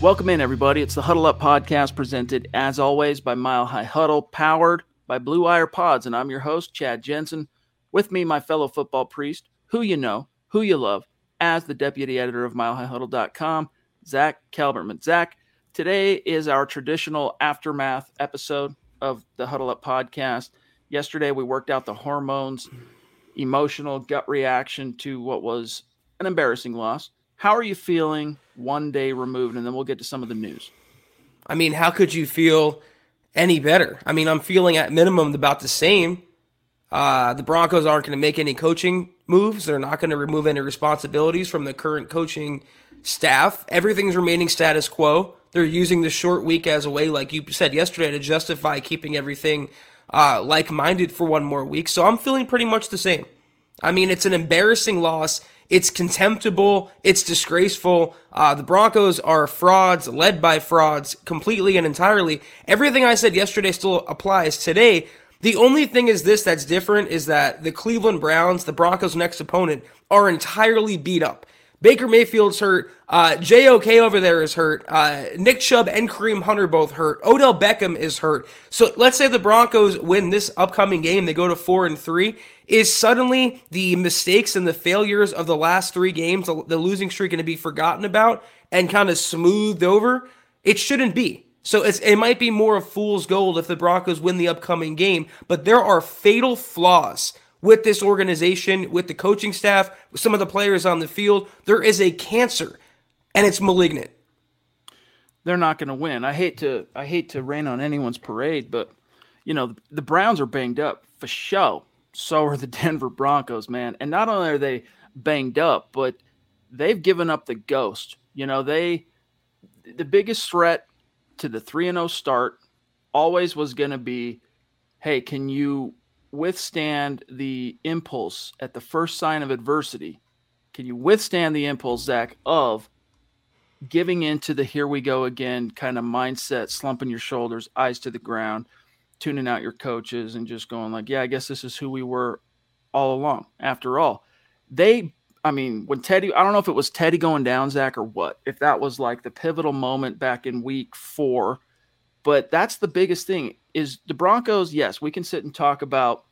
Welcome in, everybody. It's the Huddle Up podcast presented, as always, by Mile High Huddle, powered by Blue Wire Pods. And I'm your host, Chad Jensen. With me, my fellow football priest, who you know, who you love, as the deputy editor of milehighhuddle.com, Zach Kelberman. Zach, today is our traditional aftermath episode of the Huddle Up podcast. Yesterday, we worked out the hormones, emotional gut reaction to what was an embarrassing loss. How are you feeling one day removed? And then we'll get to some of the news. I mean, how could you feel any better? I mean, I'm feeling at minimum about the same. Uh, the Broncos aren't going to make any coaching moves. They're not going to remove any responsibilities from the current coaching staff. Everything's remaining status quo. They're using the short week as a way, like you said yesterday, to justify keeping everything uh, like minded for one more week. So I'm feeling pretty much the same. I mean, it's an embarrassing loss. It's contemptible. It's disgraceful. Uh, the Broncos are frauds, led by frauds, completely and entirely. Everything I said yesterday still applies today. The only thing is this that's different is that the Cleveland Browns, the Broncos' next opponent, are entirely beat up. Baker Mayfield's hurt. Uh, JOK over there is hurt. Uh, Nick Chubb and Kareem Hunter both hurt. Odell Beckham is hurt. So let's say the Broncos win this upcoming game. They go to four and three. Is suddenly the mistakes and the failures of the last three games, the, the losing streak, going to be forgotten about and kind of smoothed over? It shouldn't be. So it might be more of fool's gold if the Broncos win the upcoming game, but there are fatal flaws with this organization, with the coaching staff, with some of the players on the field. There is a cancer, and it's malignant. They're not going to win. I hate to I hate to rain on anyone's parade, but you know the Browns are banged up for show. So are the Denver Broncos, man. And not only are they banged up, but they've given up the ghost. You know, they the biggest threat to the 3 and 0 start always was going to be hey, can you withstand the impulse at the first sign of adversity? Can you withstand the impulse, Zach, of giving into the here we go again kind of mindset, slumping your shoulders, eyes to the ground, tuning out your coaches, and just going like, yeah, I guess this is who we were all along. After all, they, I mean, when Teddy, I don't know if it was Teddy going down, Zach, or what, if that was like the pivotal moment back in week four but that's the biggest thing is the Broncos, yes, we can sit and talk about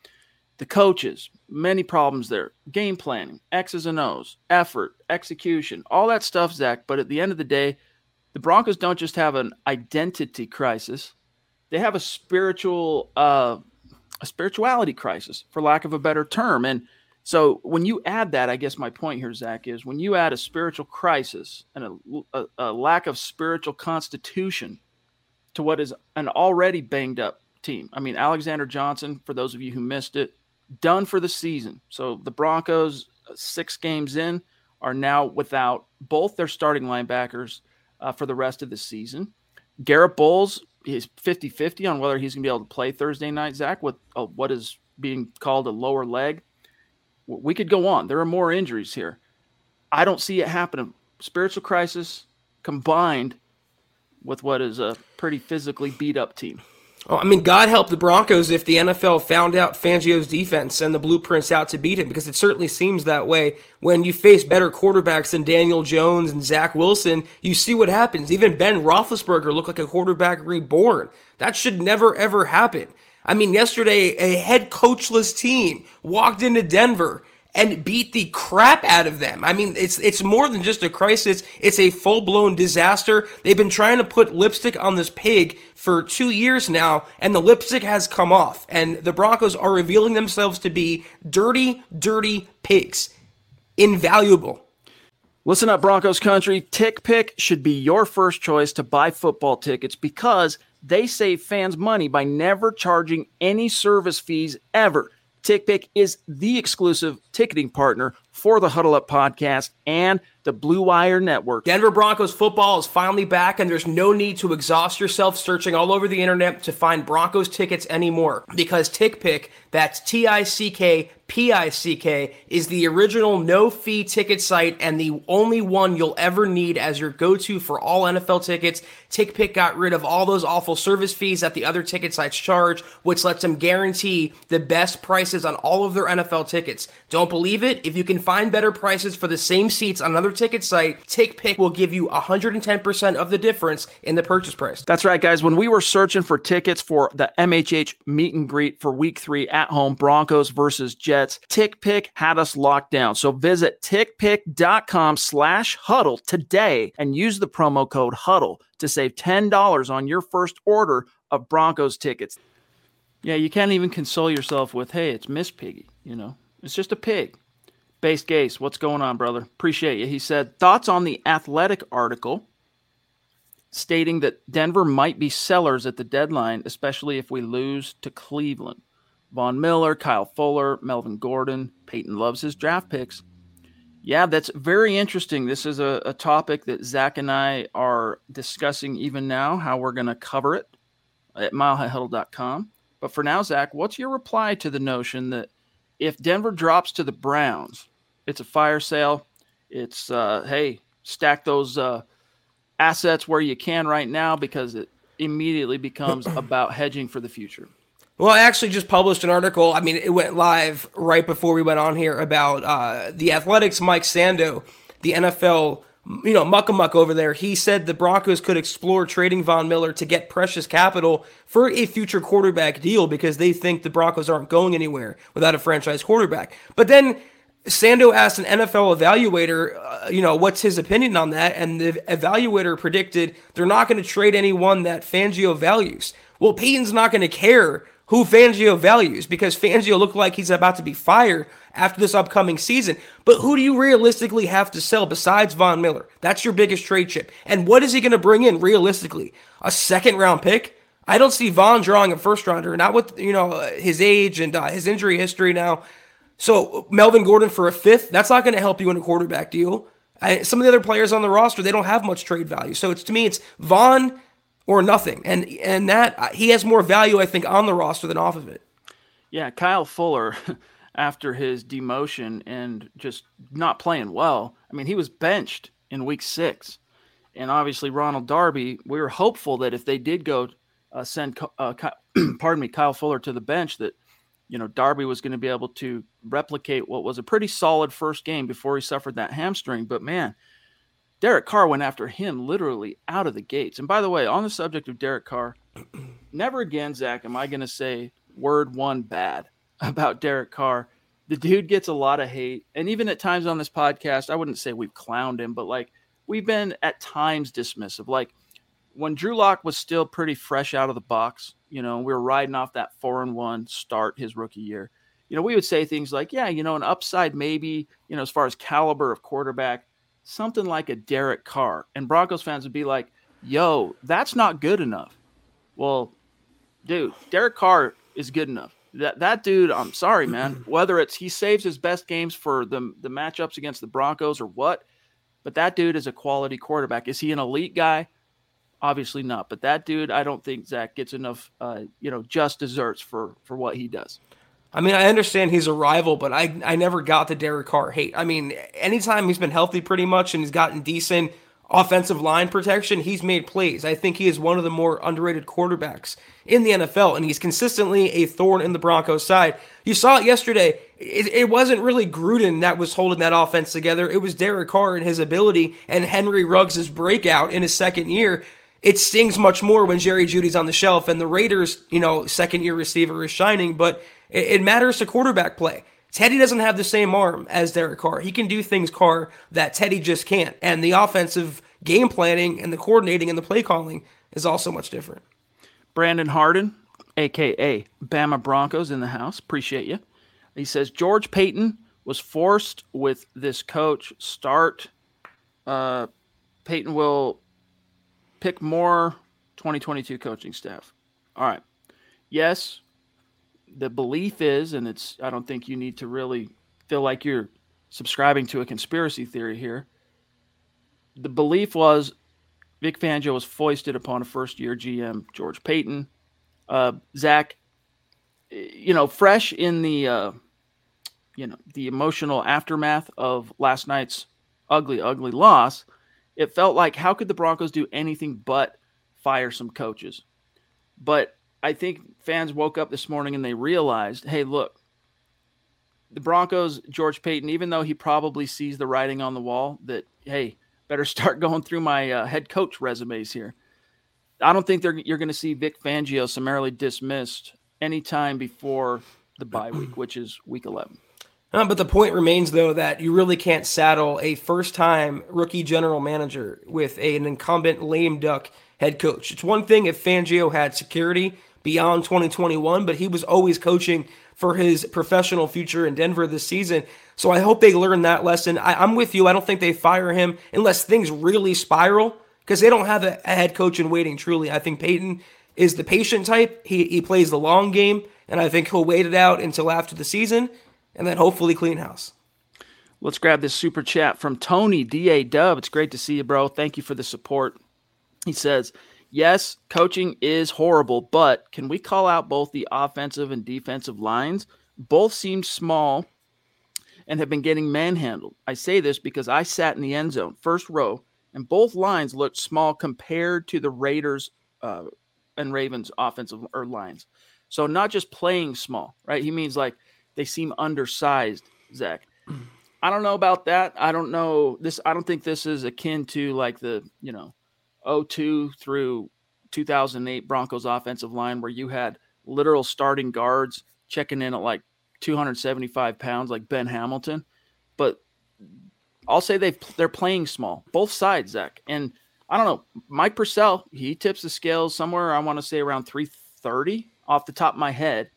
the coaches, many problems there, game planning, X's and O's, effort, execution, all that stuff, Zach. But at the end of the day, the Broncos don't just have an identity crisis; they have a spiritual, uh, a spirituality crisis, for lack of a better term. And so, when you add that, I guess my point here, Zach, is when you add a spiritual crisis and a, a, a lack of spiritual constitution to what is an already banged up team. I mean, Alexander Johnson, for those of you who missed it, done for the season. So the Broncos, uh, six games in, are now without both their starting linebackers uh, for the rest of the season. Garrett Bolles is 50 50 on whether he's going to be able to play Thursday night, Zach, with uh, what is being called a lower leg. We could go on. There are more injuries here. I don't see it happening. Spiritual crisis combined with what is a pretty physically beat up team. Oh, I mean, God help the Broncos if the NFL found out Fangio's defense and the blueprints out to beat him, because it certainly seems that way. When you face better quarterbacks than Daniel Jones and Zach Wilson, you see what happens. Even Ben Roethlisberger looked like a quarterback reborn. That should never, ever happen. I mean, yesterday, a head coachless team walked into Denver and beat the crap out of them. I mean, it's it's more than just a crisis. It's a full-blown disaster. They've been trying to put lipstick on this pig for 2 years now, and the lipstick has come off. And the Broncos are revealing themselves to be dirty, dirty pigs. Invaluable. Listen up, Broncos country. TickPick should be your first choice to buy football tickets because they save fans money by never charging any service fees ever. TickPick is the exclusive ticketing partner for the Huddle Up podcast and the Blue Wire Network. Denver Broncos football is finally back, and there's no need to exhaust yourself searching all over the internet to find Broncos tickets anymore because TickPick, that's T I C K P I C K, is the original no fee ticket site and the only one you'll ever need as your go to for all NFL tickets. TickPick got rid of all those awful service fees that the other ticket sites charge, which lets them guarantee the best prices on all of their NFL tickets. Don't believe it? If you can find better prices for the same seats on another ticket site, TickPick will give you 110% of the difference in the purchase price. That's right, guys. When we were searching for tickets for the MHH meet and greet for week three at home, Broncos versus Jets, TickPick had us locked down. So visit tickpick.com slash huddle today and use the promo code huddle to save $10 on your first order of Broncos tickets. Yeah, you can't even console yourself with, hey, it's Miss Piggy, you know. It's just a pig. Base Gase, what's going on, brother? Appreciate you. He said, thoughts on the athletic article stating that Denver might be sellers at the deadline, especially if we lose to Cleveland. Von Miller, Kyle Fuller, Melvin Gordon. Peyton loves his draft picks. Yeah, that's very interesting. This is a, a topic that Zach and I are discussing even now, how we're going to cover it at milehighhuddle.com. But for now, Zach, what's your reply to the notion that if Denver drops to the Browns, it's a fire sale. It's uh, hey, stack those uh, assets where you can right now because it immediately becomes about hedging for the future. Well, I actually just published an article. I mean, it went live right before we went on here about uh, the Athletics. Mike Sando, the NFL, you know, muckamuck over there. He said the Broncos could explore trading Von Miller to get precious capital for a future quarterback deal because they think the Broncos aren't going anywhere without a franchise quarterback. But then Sando asked an NFL evaluator, uh, you know, what's his opinion on that, and the evaluator predicted they're not going to trade anyone that Fangio values. Well, Peyton's not going to care who Fangio values because Fangio looked like he's about to be fired after this upcoming season. But who do you realistically have to sell besides Von Miller? That's your biggest trade chip. And what is he going to bring in realistically? A second round pick? I don't see Von drawing a first rounder, not with you know his age and uh, his injury history now. So Melvin Gordon for a fifth, that's not going to help you in a quarterback deal. I, some of the other players on the roster, they don't have much trade value. So it's to me, it's Von or nothing. And and that uh, he has more value, I think, on the roster than off of it. Yeah, Kyle Fuller, after his demotion and just not playing well. I mean, he was benched in week six, and obviously Ronald Darby. We were hopeful that if they did go uh, send, uh, pardon me, Kyle Fuller to the bench, that you know Darby was going to be able to replicate what was a pretty solid first game before he suffered that hamstring. But man, Derek Carr went after him literally out of the gates. And by the way, on the subject of Derek Carr, never again, Zach, am I going to say word one bad about Derek Carr. The dude gets a lot of hate. And even at times on this podcast, I wouldn't say we've clowned him, but like we've been at times dismissive. Like when Drew Lock was still pretty fresh out of the box, you know, we were riding off that four and one start his rookie year. You know, we would say things like, yeah, you know, an upside maybe, you know, as far as caliber of quarterback something like a Derek Carr. And Broncos fans would be like, yo, that's not good enough. Well, dude, Derek Carr is good enough. That that dude, I'm sorry, man. Whether it's he saves his best games for the the matchups against the Broncos or what, but that dude is a quality quarterback. Is he an elite guy? Obviously not. But that dude, I don't think Zach gets enough, uh, you know, just desserts for for what he does. I mean, I understand he's a rival, but I I never got the Derek Carr hate. I mean, anytime he's been healthy, pretty much, and he's gotten decent offensive line protection, he's made plays. I think he is one of the more underrated quarterbacks in the NFL, and he's consistently a thorn in the Broncos' side. You saw it yesterday. It, it, wasn't really Gruden that was holding that offense together. It was Derek Carr and his ability and Henry Ruggs' breakout in his second year. It stings much more when Jerry Jeudy's on the shelf and the Raiders, you know, second year receiver is shining, but it, it matters to quarterback play. Teddy doesn't have the same arm as Derek Carr. He can do things, Carr, that Teddy just can't. And the offensive game planning and the coordinating and the play calling is also much different. Brandon Harden, aka Bama Broncos, in the house. Appreciate you. He says George Paton was forced with this coach. Start. Uh, Paton will pick more 2022 coaching staff. All right. Yes, the belief is, and it's, I don't think you need to really feel like you're subscribing to a conspiracy theory here. The belief was Vic Fangio was foisted upon a first year GM, George Paton. Uh, Zach, you know, fresh in the, uh, you know, the emotional aftermath of last night's ugly, ugly loss, it felt like how could the Broncos do anything but fire some coaches? But I think fans woke up this morning and they realized, hey, look, the Broncos, George Paton, even though he probably sees the writing on the wall that, hey, better start going through my uh, head coach resumes here. I don't think you're going to see Vic Fangio summarily dismissed anytime before the bye week, which is week 11. Uh, but the point remains, though, that you really can't saddle a first time rookie general manager with a, an incumbent lame duck head coach. It's one thing if Fangio had security beyond 2021, but he was always coaching for his professional future in Denver this season. So I hope they learn that lesson. I, am with you. I don't think they fire him unless things really spiral because they don't have a, a, head coach in waiting, truly. I think Paton is the patient type. He, he plays the long game, and I think he'll wait it out until after the season and then hopefully clean house. Let's grab this super chat from Tony DA Dub. It's great to see you, bro. Thank you for the support. He says, yes, coaching is horrible, but can we call out both the offensive and defensive lines? Both seem small and have been getting manhandled. I say this because I sat in the end zone, first row, and both lines looked small compared to the Raiders uh, and Ravens offensive or lines. So not just playing small, right? He means like they seem undersized, Zach. I don't know about that. I don't know this. I don't think this is akin to like the you know 02 through 2008 Broncos offensive line where you had literal starting guards checking in at like 275 pounds like Ben Hamilton. But I'll say they they're playing small, both sides, Zach. And I don't know, Mike Purcell, he tips the scales somewhere, I want to say around 330 off the top of my head.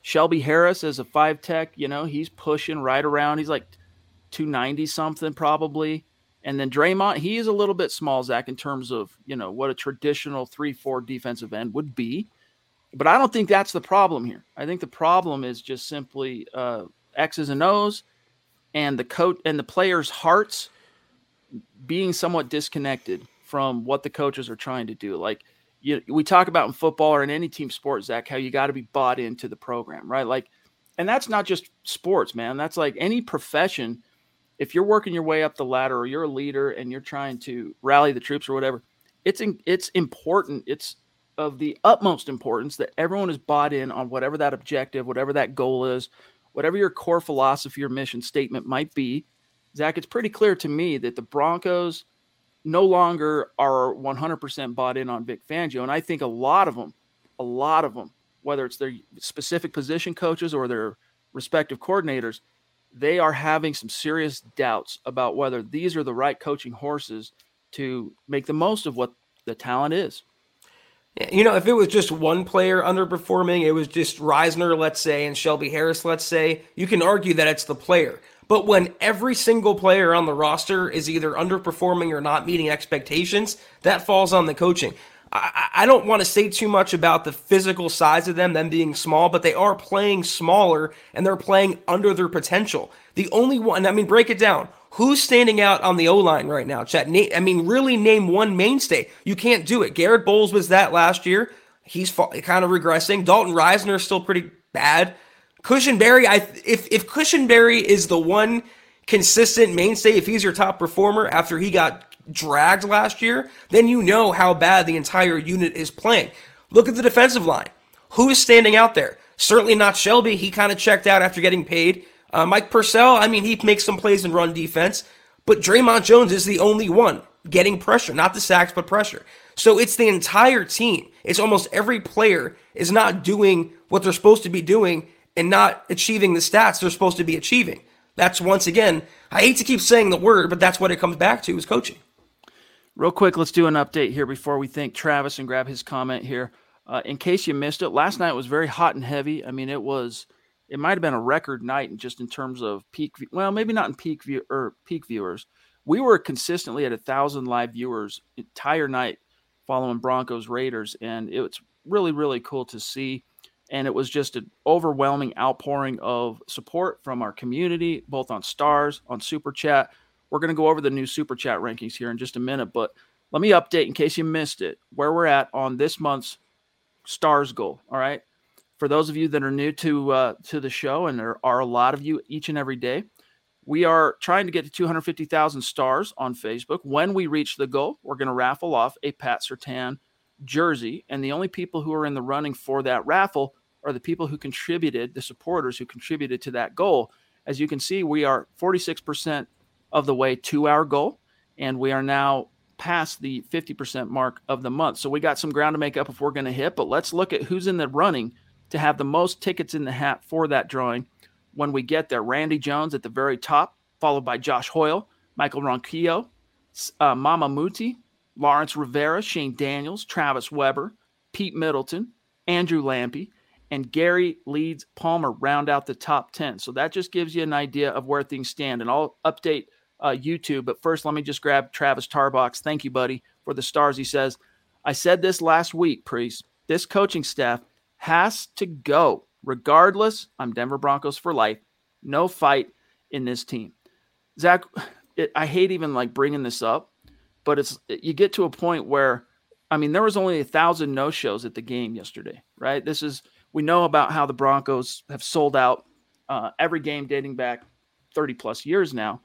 Shelby Harris as a five tech, you know, he's pushing right around. He's like 290 something probably. And then Dre'Mont, he is a little bit small, Zach, in terms of you know what a traditional three-four defensive end would be. But I don't think that's the problem here. I think the problem is just simply uh, X's and O's, and the coach and the players' hearts being somewhat disconnected from what the coaches are trying to do. Like you, we talk about in football or in any team sport, Zach, how you got to be bought into the program, right? Like, and that's not just sports, man. That's like any profession if you're working your way up the ladder or you're a leader and you're trying to rally the troops or whatever, it's in, it's important. It's of the utmost importance that everyone is bought in on whatever that objective, whatever that goal is, whatever your core philosophy or mission statement might be. Zach, it's pretty clear to me that the Broncos no longer are 100% bought in on Vic Fangio. And I think a lot of them, a lot of them, whether it's their specific position coaches or their respective coordinators, they are having some serious doubts about whether these are the right coaching horses to make the most of what the talent is. You know, if it was just one player underperforming, it was just Risner, let's say, and Shelby Harris, let's say, you can argue that it's the player. But when every single player on the roster is either underperforming or not meeting expectations, that falls on the coaching. I, I don't want to say too much about the physical size of them, them being small, but they are playing smaller and they're playing under their potential. The only one, I mean, break it down. Who's standing out on the O line right now, Chet? I mean, really name one mainstay. You can't do it. Garrett Bolles was that last year. He's kind of regressing. Dalton Risner is still pretty bad. Cushenberry, I if if Cushenberry is the one consistent mainstay, if he's your top performer after he got dragged last year, then you know how bad the entire unit is playing. Look at the defensive line. Who's standing out there? Certainly not Shelby. He kind of checked out after getting paid. Uh, Mike Purcell, I mean, he makes some plays in run defense, but Dre'Mont Jones is the only one getting pressure, not the sacks, but pressure. So it's the entire team. It's almost every player is not doing what they're supposed to be doing and not achieving the stats they're supposed to be achieving. That's once again, I hate to keep saying the word, but that's what it comes back to is coaching. Real quick, let's do an update here before we thank Travis and grab his comment here. Uh, in case you missed it, last night was very hot and heavy. I mean, it was, it might have been a record night and just in terms of peak. Well, maybe not in peak view or peak viewers. We were consistently at a thousand live viewers entire night following Broncos Raiders, and it's really really cool to see. And it was just an overwhelming outpouring of support from our community, both on stars, on super chat we're going to go over the new super chat rankings here in just a minute, but let me update in case you missed it where we're at on this month's stars goal. All right. For those of you that are new to uh, to the show, and there are a lot of you each and every day, we are trying to get to 250,000 stars on Facebook. When we reach the goal, we're going to raffle off a Pat Surtain jersey, and the only people who are in the running for that raffle are the people who contributed, the supporters who contributed to that goal. As you can see, we are 46% of the way to our goal. And we are now past the 50% mark of the month. So we got some ground to make up if we're going to hit, but let's look at who's in the running to have the most tickets in the hat for that drawing when we get there. Randy Jones at the very top, followed by Josh Hoyle, Michael Ronquillo, uh, Mama Muti, Lawrence Rivera, Shane Daniels, Travis Weber, Pete Middleton, Andrew Lampy, and Gary Leeds Palmer round out the top 10. So that just gives you an idea of where things stand. And I'll update – uh, YouTube. But first, let me just grab Travis Tarbox. Thank you, buddy, for the stars. He says, I said this last week, Priest. This coaching staff has to go. Regardless, I'm Denver Broncos for life. No fight in this team. Zach, it, I hate even like bringing this up, but it's you get to a point where, I mean, there was only a thousand no shows at the game yesterday, right? This is we know about how the Broncos have sold out uh, every game dating back 30 plus years now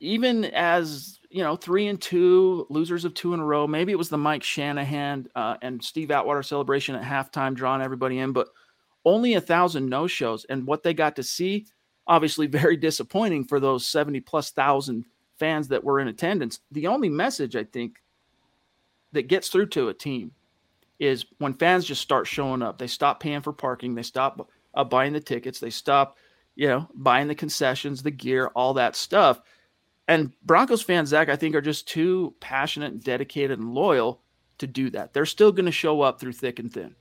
even as you know, three and two, losers of two in a row. Maybe it was the Mike Shanahan uh, and Steve Atwater celebration at halftime, drawing everybody in, but only a thousand no shows. And what they got to see, obviously, very disappointing for those 70 plus thousand fans that were in attendance. The only message I think that gets through to a team is when fans just start showing up, they stop paying for parking, they stop uh, buying the tickets, they stop, you know, buying the concessions, the gear, all that stuff and Broncos fans, Zach, I think are just too passionate and dedicated and loyal to do that. They're still going to show up through thick and thin.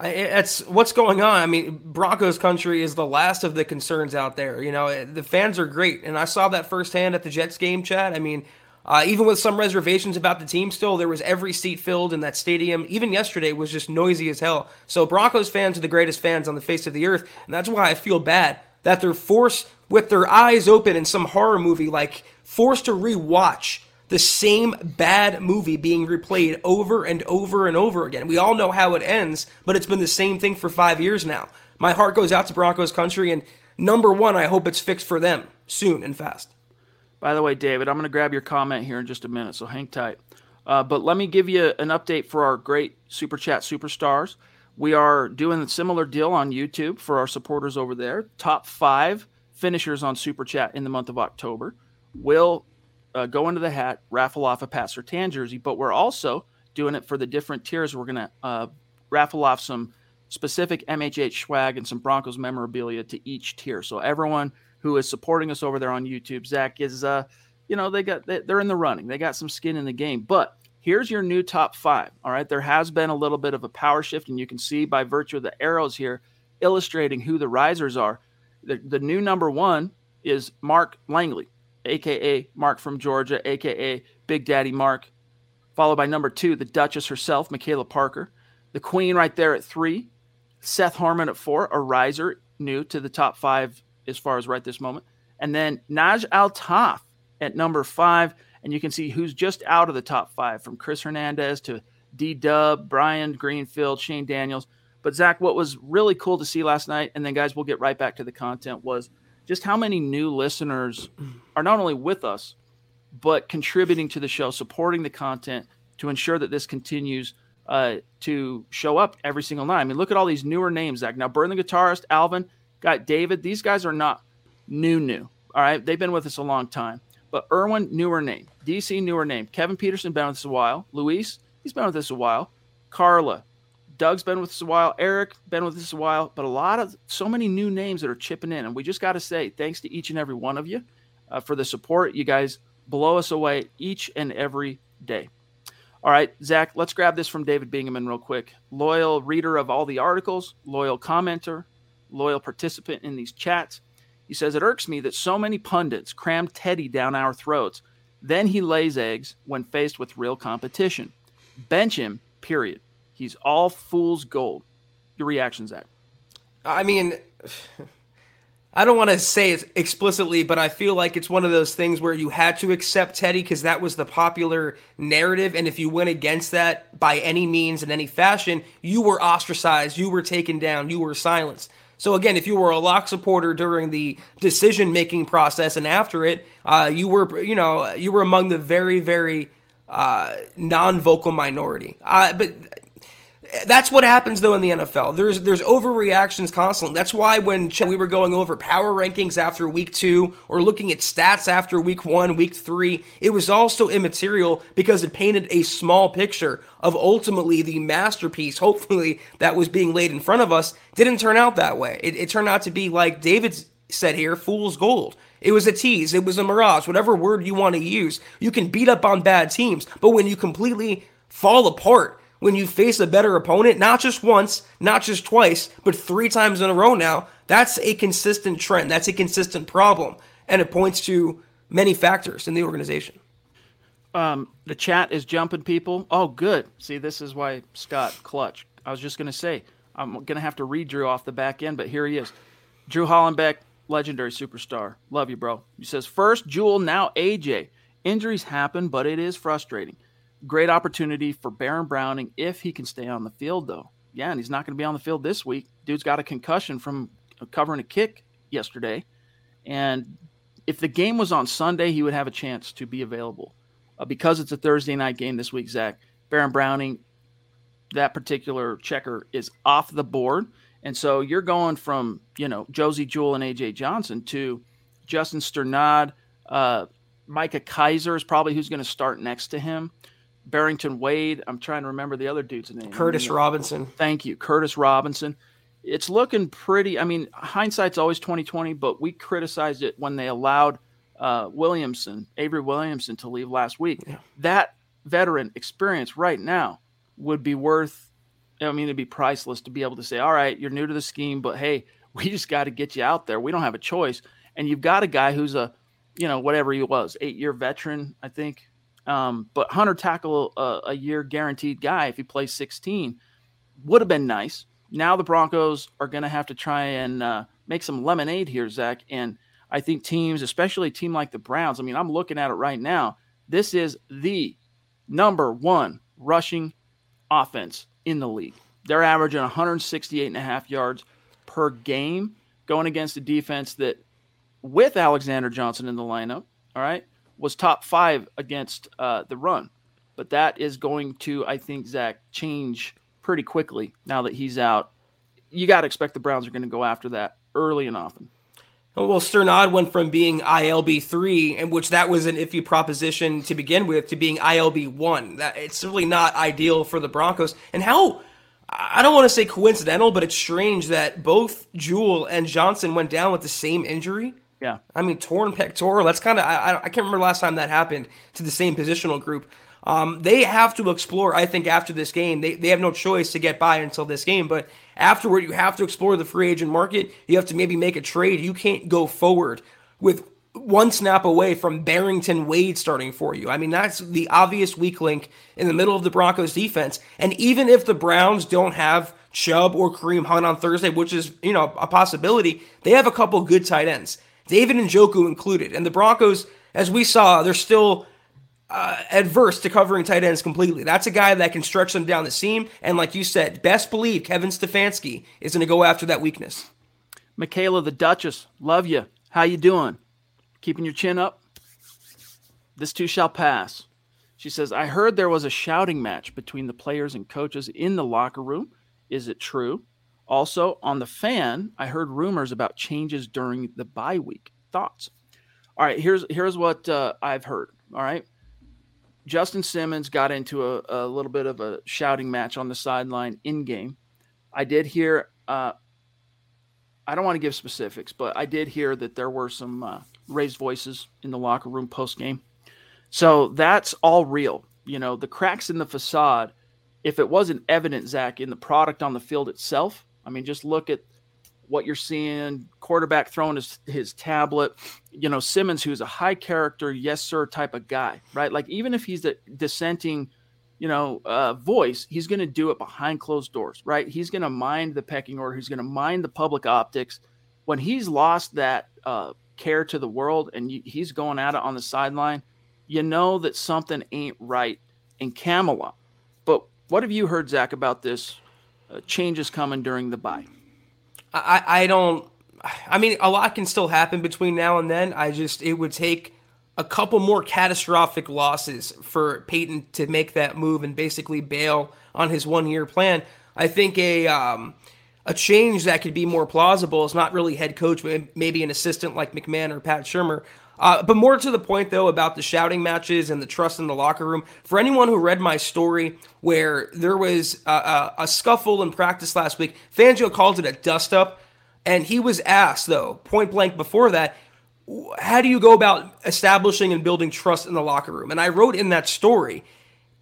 It's what's going on. I mean, Broncos country is the last of the concerns out there. You know, the fans are great, and I saw that firsthand at the Jets game. Chad. I mean, uh, even with some reservations about the team, still there was every seat filled in that stadium. Even yesterday was just noisy as hell. So Broncos fans are the greatest fans on the face of the earth, and that's why I feel bad that they're forced with their eyes open in some horror movie, like forced to rewatch the same bad movie being replayed over and over and over again. We all know how it ends, but it's been the same thing for five years now. My heart goes out to Broncos country, and number one, I hope it's fixed for them soon and fast. By the way, David, I'm going to grab your comment here in just a minute, so hang tight. Uh, but let me give you an update for our great Super Chat superstars. We are doing a similar deal on YouTube for our supporters over there. Top five finishers on Super Chat in the month of October will uh, go into the hat, raffle off a Pat Tan jersey, but we're also doing it for the different tiers. We're going to uh, raffle off some specific MHH swag and some Broncos memorabilia to each tier. So everyone who is supporting us over there on YouTube, Zach is, uh, you know, they got they're in the running. They got some skin in the game. But here's your new top five. All right, there has been a little bit of a power shift, and you can see by virtue of the arrows here illustrating who the risers are. The, the new number one is Mark Langley, aka Mark from Georgia, aka Big Daddy Mark. followed by number two, the Duchess herself, Michaela Parker. The Queen right there at three. Seth Harmon at four, a riser, new to the top five as far as right this moment. And then Naj Al Taf at number five. And you can see who's just out of the top five from Chris Hernandez to D Dub, Brian Greenfield, Shane Daniels. But Zach, what was really cool to see last night, and then guys, we'll get right back to the content, was just how many new listeners are not only with us, but contributing to the show, supporting the content to ensure that this continues uh, to show up every single night. I mean, look at all these newer names, Zach. Now, Burn the guitarist, Alvin, got David. These guys are not new, new. All right, they've been with us a long time. But Erwin, newer name. DC, newer name. Kevin Peterson, been with us a while. Luis, he's been with us a while. Carla, Doug's been with us a while. Eric, been with us a while. But a lot of so many new names that are chipping in. And we just got to say thanks to each and every one of you uh, for the support. You guys blow us away each and every day. All right, Zach, let's grab this from David Bingaman real quick. Loyal reader of all the articles, loyal commenter, loyal participant in these chats. He says, It irks me that so many pundits cram Teddy down our throats. Then he lays eggs when faced with real competition. Bench him, period. He's all fool's gold. Your reaction, Zach? I mean, I don't want to say it explicitly, but I feel like it's one of those things where you had to accept Teddy because that was the popular narrative. And if you went against that by any means in any fashion, you were ostracized, you were taken down, you were silenced. So again, if you were a lock supporter during the decision making process and after it, uh, you were you know you were among the very very uh, non vocal minority. Uh, but that's what happens though in the NFL. There's there's overreactions constantly. That's why when we were going over power rankings after week two or looking at stats after week one, week three, it was also immaterial because it painted a small picture of ultimately the masterpiece, hopefully, that was being laid in front of us. Didn't turn out that way. It, it turned out to be like David said here, fool's gold. It was a tease. It was a mirage. Whatever word you want to use, you can beat up on bad teams, but when you completely fall apart when you face a better opponent, not just once, not just twice, but three times in a row now, that's a consistent trend. That's a consistent problem. And it points to many factors in the organization. Um, the chat is jumping people. Oh, good. See, this is why Scott clutch. I was just going to say, I'm going to have to read Drew off the back end, but here he is. Drew Hollenbeck, legendary superstar. Love you, bro. He says, first, Jewell, now AJ. Injuries happen, but it is frustrating. Great opportunity for Baron Browning if he can stay on the field, though. Yeah, and he's not going to be on the field this week. Dude's got a concussion from covering a kick yesterday. And if the game was on Sunday, he would have a chance to be available. Uh, because it's a Thursday night game this week, Zach, Baron Browning, that particular checker is off the board. And so you're going from, you know, Josey Jewell and AJ Johnson to Justin Strnad, Uh, Micah Kiser is probably who's going to start next to him. Barrington Wade. I'm trying to remember the other dude's name. Curtis Robinson. Thank you, Curtis Robinson. It's looking pretty. I mean, hindsight's always 2020, but we criticized it when they allowed uh, Williamson, Avery Williamson, to leave last week. Yeah. That veteran experience right now would be worth. I mean, it'd be priceless to be able to say, "All right, you're new to the scheme, but hey, we just got to get you out there. We don't have a choice." And you've got a guy who's a, you know, whatever he was, eight year veteran, I think, um, but Hunter tackle a, a, year guaranteed guy if he plays 16 would have been nice. Now the Broncos are going to have to try and uh, make some lemonade here, Zach. And I think teams, especially a team like the Browns, I mean, I'm looking at it right now. This is the number one rushing offense in the league. They're averaging 168 and a half yards per game going against a defense that, with Alexander Johnson in the lineup, all right, was top five against uh, the run. But that is going to, I think, Zach, change pretty quickly now that he's out. You got to expect the Browns are going to go after that early and often. Well, Strnad went from being ILB three, and which that was an iffy proposition to begin with, to being ILB one. That it's really not ideal for the Broncos. And how I don't want to say coincidental, but it's strange that both Jewell and Johnson went down with the same injury. Yeah. I mean, torn pectoral. That's kind of, I, I can't remember last time that happened to the same positional group. Um, they have to explore, I think, after this game. They, they have no choice to get by until this game. But afterward, you have to explore the free agent market. You have to maybe make a trade. You can't go forward with one snap away from Barrington Wade starting for you. I mean, that's the obvious weak link in the middle of the Broncos defense. And even if the Browns don't have Chubb or Kareem Hunt on Thursday, which is, you know, a possibility, they have a couple good tight ends, David and Njoku included. And the Broncos, as we saw, they're still uh, adverse to covering tight ends completely. That's a guy that can stretch them down the seam. And like you said, best believe Kevin Stefanski is going to go after that weakness. Michaela the Duchess, love you. How you doing? Keeping your chin up? This too shall pass. She says, I heard there was a shouting match between the players and coaches in the locker room. Is it true? Also, on the fan, I heard rumors about changes during the bye week. Thoughts? All right, here's here's what uh, I've heard. All right, Justin Simmons got into a, a little bit of a shouting match on the sideline in game. I did hear. Uh, I don't want to give specifics, but I did hear that there were some uh, raised voices in the locker room post game. So that's all real. You know, the cracks in the facade, if it wasn't evident, Zach, in the product on the field itself, I mean, just look at what you're seeing. Quarterback throwing his, his tablet. You know simmons who's a high character yes sir type of guy right? Like even if he's a dissenting you know uh, voice he's going to do it behind closed doors right? He's going to mind the pecking order. He's going to mind the public optics. When he's lost that uh, care to the world and he's going at it on the sideline you know that something ain't right in camelot but what have you heard zach about this changes coming during the bye I, I don't. I mean, a lot can still happen between now and then. I just it would take a couple more catastrophic losses for Peyton to make that move and basically bail on his one year plan. I think a um, a change that could be more plausible is not really head coach, but maybe an assistant like McMahon or Pat Shurmur. Uh, but more to the point, though, about the shouting matches and the trust in the locker room. For anyone who read my story where there was a, a, a scuffle in practice last week, Fangio called it a dust up. And he was asked, though, point blank before that, how do you go about establishing and building trust in the locker room? And I wrote in that story,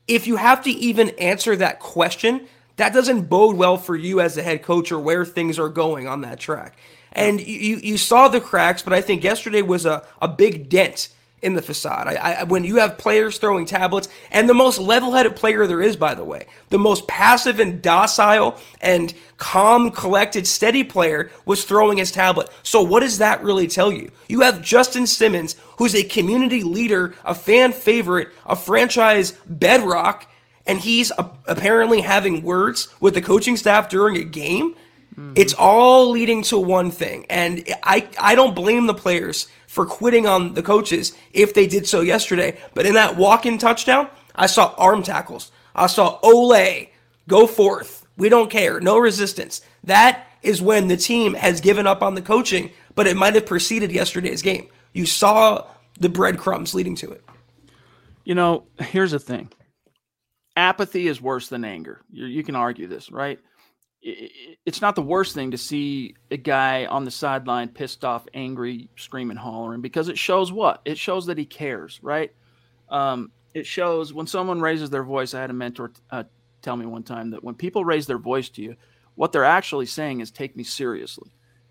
if you have to even answer that question, that doesn't bode well for you as a head coach or where things are going on that track. And you, you saw the cracks, but I think yesterday was a, a big dent in the facade. I, I, when you have players throwing tablets, and the most level-headed player there is, by the way, the most passive and docile and calm, collected, steady player was throwing his tablet. So what does that really tell you? You have Justin Simmons, who's a community leader, a fan favorite, a franchise bedrock, and he's apparently having words with the coaching staff during a game Mm-hmm. It's all leading to one thing. And I, I don't blame the players for quitting on the coaches if they did so yesterday. But in that walk in touchdown, I saw arm tackles. I saw Ole go forth. We don't care. No resistance. That is when the team has given up on the coaching, but it might have preceded yesterday's game. You saw the breadcrumbs leading to it. You know, here's the thing apathy is worse than anger. You, you can argue this, right? It's not the worst thing to see a guy on the sideline pissed off, angry, screaming, hollering because it shows what? It shows that he cares, right? Um, it shows when someone raises their voice. I had a mentor uh, tell me one time that when people raise their voice to you, what they're actually saying is take me seriously.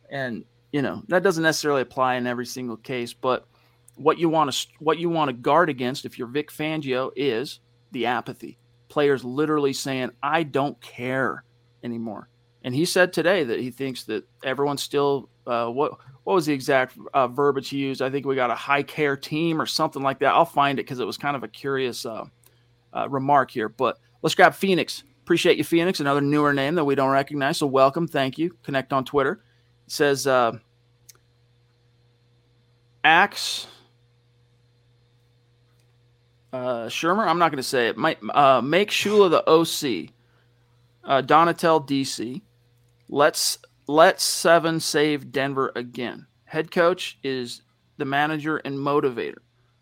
And, you know, that doesn't necessarily apply in every single case, but what you want to what you want to guard against if you're Vic Fangio is the apathy. Players literally saying, "I don't care." Anymore. And he said today that he thinks that everyone's still uh, what what was the exact uh, verbiage he used? I think we got a high care team or something like that. I'll find it because it was kind of a curious uh, uh, remark here. But let's grab Phoenix. Appreciate you, Phoenix. Another newer name that we don't recognize. So welcome, thank you. Connect on Twitter. It says uh, Axe uh, Shurmur. I'm not going to say it. Might uh, make Shula the OC uh, Donatell DC. Let's let seven save Denver again. Head coach is the manager and motivator,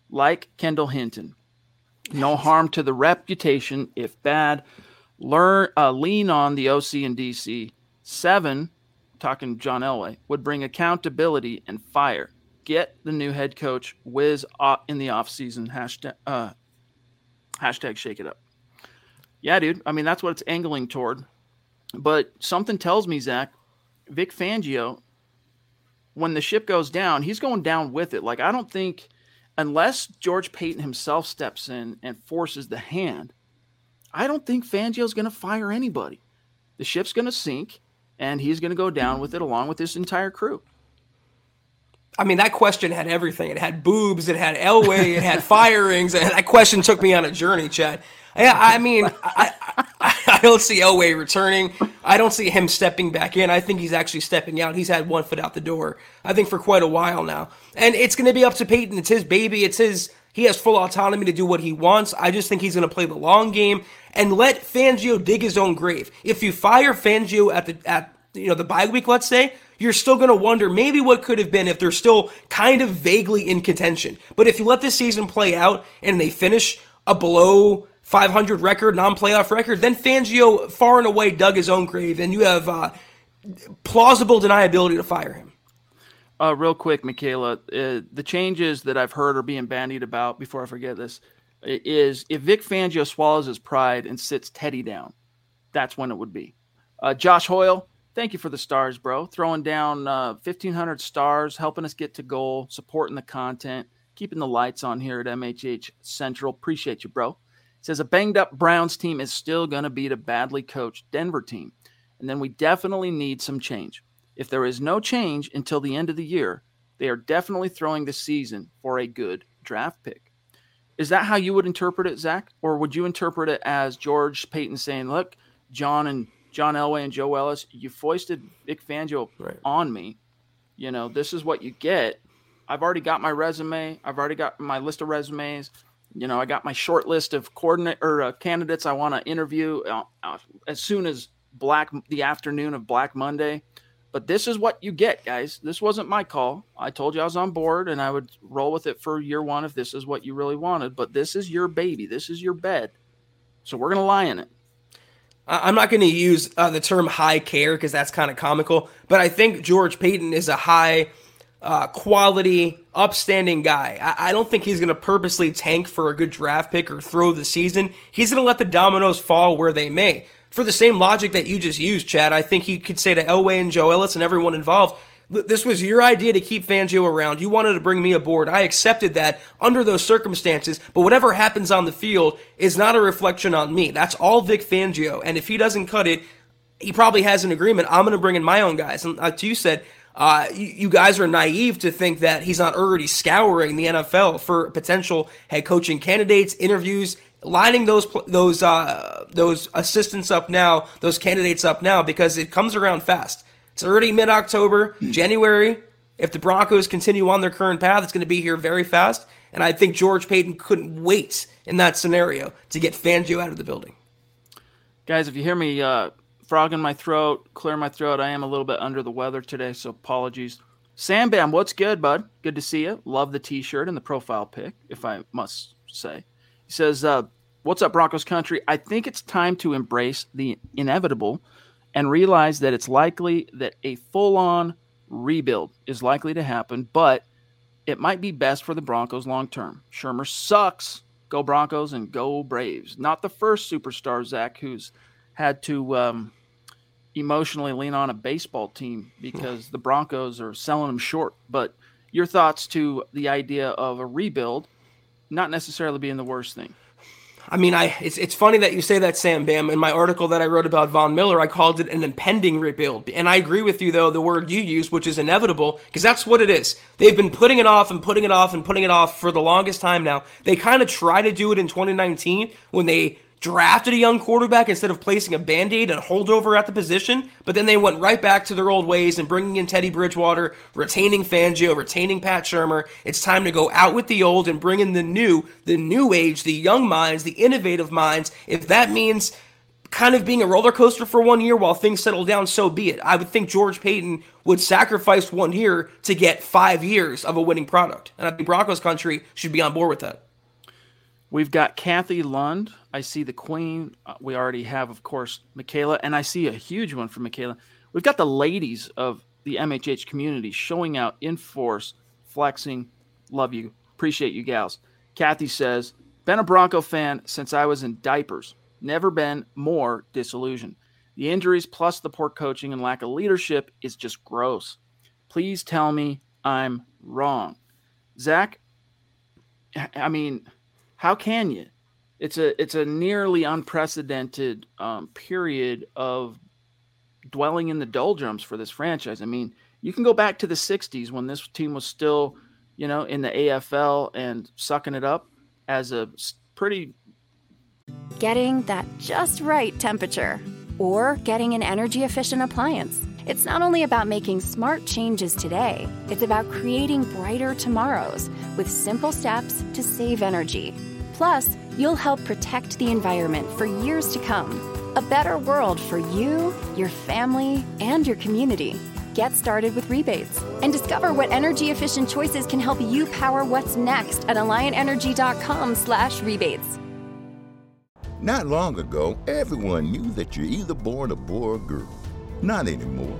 like Kendall Hinton. No harm to the reputation if bad. Learn uh, lean on the OC and DC. Seven, talking John Elway, would bring accountability and fire. Get the new head coach whiz in the offseason. Hashtag, uh, hashtag shake it up. Yeah, dude. I mean, that's what it's angling toward. But something tells me, Zach, Vic Fangio, when the ship goes down, he's going down with it. Like I don't think unless George Paton himself steps in and forces the hand, I don't think Fangio's going to fire anybody. The ship's going to sink, and he's going to go down with it along with his entire crew. I mean, that question had everything. It had boobs, it had Elway, it had firings, and that question took me on a journey, Chad. Yeah, I mean, I, I, I, don't see Elway returning. I don't see him stepping back in. I think he's actually stepping out. He's had one foot out the door, I think, for quite a while now. And it's going to be up to Paton. It's his baby. It's his. He has full autonomy to do what he wants. I just think he's going to play the long game and let Fangio dig his own grave. If you fire Fangio at the at you know the bye week, let's say, you're still going to wonder maybe what could have been if they're still kind of vaguely in contention. But if you let this season play out and they finish a below 500 record, non-playoff record, then Fangio far and away dug his own grave, and you have uh, plausible deniability to fire him. Uh, real quick, Michaela, uh, the changes that I've heard are being bandied about. Before I forget this, is if Vic Fangio swallows his pride and sits Teddy down, that's when it would be. Uh, Josh Hoyle, thank you for the stars, bro. Throwing down 1,500 uh, stars, helping us get to goal, supporting the content, keeping the lights on here at MHH Central. Appreciate you, bro says a banged up Browns team is still going to beat a badly coached Denver team. And then we definitely need some change. If there is no change until the end of the year, they are definitely throwing the season for a good draft pick. Is that how you would interpret it, Zach? Or would you interpret it as George Paton saying, look, John and John Elway and Joe Ellis, you foisted Vic Fangio right. on me. You know, this is what you get. I've already got my resume. I've already got my list of resumes you know, I got my short list of coordinate or uh, candidates I want to interview uh, uh, as soon as Black the afternoon of Black Monday. But this is what you get, guys. This wasn't my call. I told you I was on board and I would roll with it for year one if this is what you really wanted. But this is your baby. This is your bed. So we're gonna lie in it. I'm not going to use uh, the term high care because that's kind of comical, but I think George Paton is a high uh, quality, upstanding guy. I, I don't think he's going to purposely tank for a good draft pick or throw the season. He's going to let the dominoes fall where they may. For the same logic that you just used, Chad, I think he could say to Elway and Joe Ellis and everyone involved, this was your idea to keep Fangio around. You wanted to bring me aboard. I accepted that under those circumstances, but whatever happens on the field is not a reflection on me. That's all Vic Fangio. And if he doesn't cut it, he probably has an agreement. I'm going to bring in my own guys. And like you said, uh, you, guys are naive to think that he's not already scouring the NFL for potential head coaching candidates, interviews, lining those those uh, those assistants up now, those candidates up now, because it comes around fast. It's already mid October, January. If the Broncos continue on their current path, it's going to be here very fast. And I think George Paton couldn't wait in that scenario to get Fangio out of the building. Guys, if you hear me uh, frog in my throat, clear my throat. I am a little bit under the weather today, so apologies. Sam Bam, what's good, bud? Good to see you. Love the t-shirt and the profile pic, if I must say. He says, uh, "What's up, Broncos country? I think it's time to embrace the inevitable and realize that it's likely that a full-on rebuild is likely to happen, but it might be best for the Broncos long term. Shurmur sucks. Go Broncos and go Braves. Not the first superstar, Zach, who's had to um, emotionally lean on a baseball team because the Broncos are selling them short. But your thoughts to the idea of a rebuild not necessarily being the worst thing. I mean, I it's it's funny that you say that, Sam Bam. In my article that I wrote about Von Miller, I called it an impending rebuild, and I agree with you though the word you use, which is inevitable, because that's what it is. They've been putting it off and putting it off and putting it off for the longest time now. They kind of tried to do it in 2019 when they drafted a young quarterback instead of placing a band aid and holdover at the position, but then they went right back to their old ways and bringing in Teddy Bridgewater, retaining Fangio, retaining Pat Shurmur. It's time to go out with the old and bring in the new, the new age, the young minds, the innovative minds. If that means kind of being a roller coaster for one year while things settle down, so be it. I would think George Paton would sacrifice one year to get five years of a winning product. And I think Broncos country should be on board with that. We've got Kathy Lund. I see the Queen. Uh, we already have, of course, Michaela, and I see a huge one for Michaela. We've got the ladies of the MHH community showing out in force, flexing. Love you. Appreciate you, gals. Kathy says, Been a Bronco fan since I was in diapers. Never been more disillusioned. The injuries plus the poor coaching and lack of leadership is just gross. Please tell me I'm wrong. Zach, I mean, how can you? It's a it's a nearly unprecedented um, period of dwelling in the doldrums for this franchise. I mean, you can go back to the '60s when this team was still, you know, in the AFL and sucking it up as a pretty getting that just right temperature or getting an energy efficient appliance. It's not only about making smart changes today, it's about creating brighter tomorrows with simple steps to save energy. Plus, you'll help protect the environment for years to come. A better world for you, your family, and your community. Get started with rebates and discover what energy efficient choices can help you power what's next at alliantenergy.com/rebates. Not long ago, everyone knew that you're either born a boy or a girl. Not anymore.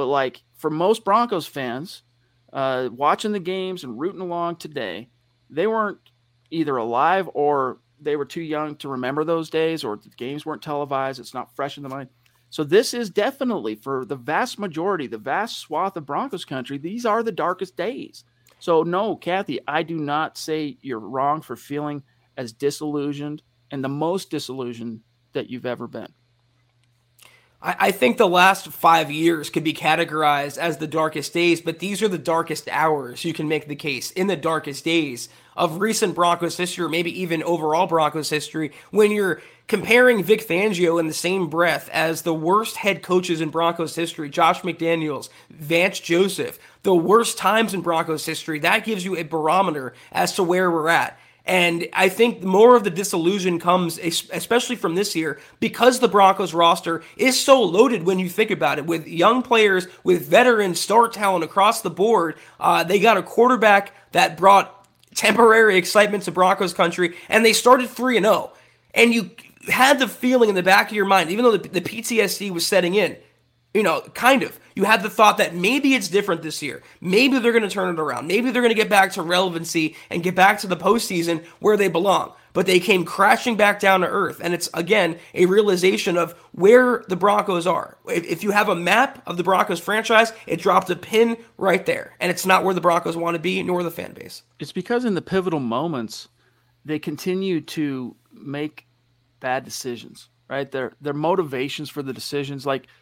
But like for most Broncos fans, uh, watching the games and rooting along today, they weren't either alive or they were too young to remember those days, or the games weren't televised. It's not fresh in the mind. So this is definitely for the vast majority, the vast swath of Broncos country. These are the darkest days. So no, Kathy, I do not say you're wrong for feeling as disillusioned and the most disillusioned that you've ever been? I, think the last five years could be categorized as the darkest days, but these are the darkest hours. You can make the case in the darkest days of recent Broncos history, or maybe even overall Broncos history, when you're comparing Vic Fangio in the same breath as the worst head coaches in Broncos history, Josh McDaniels, Vance Joseph, the worst times in Broncos history, that gives you a barometer as to where we're at. And I think more of the disillusion comes, especially from this year, because the Broncos roster is so loaded when you think about it, with young players, with veteran star talent across the board. Uh, they got a quarterback that brought temporary excitement to Broncos country, and they started 3 and 0. And you had the feeling in the back of your mind, even though the, the PTSD was setting in, you know, kind of. You had the thought that maybe it's different this year. Maybe they're going to turn it around. Maybe they're going to get back to relevancy and get back to the postseason where they belong. But they came crashing back down to earth. And it's, again, a realization of where the Broncos are. If you have a map of the Broncos franchise, it dropped a pin right there. And it's not where the Broncos want to be, nor the fan base. It's because in the pivotal moments, they continue to make bad decisions, right? Their, their motivations for the decisions, like –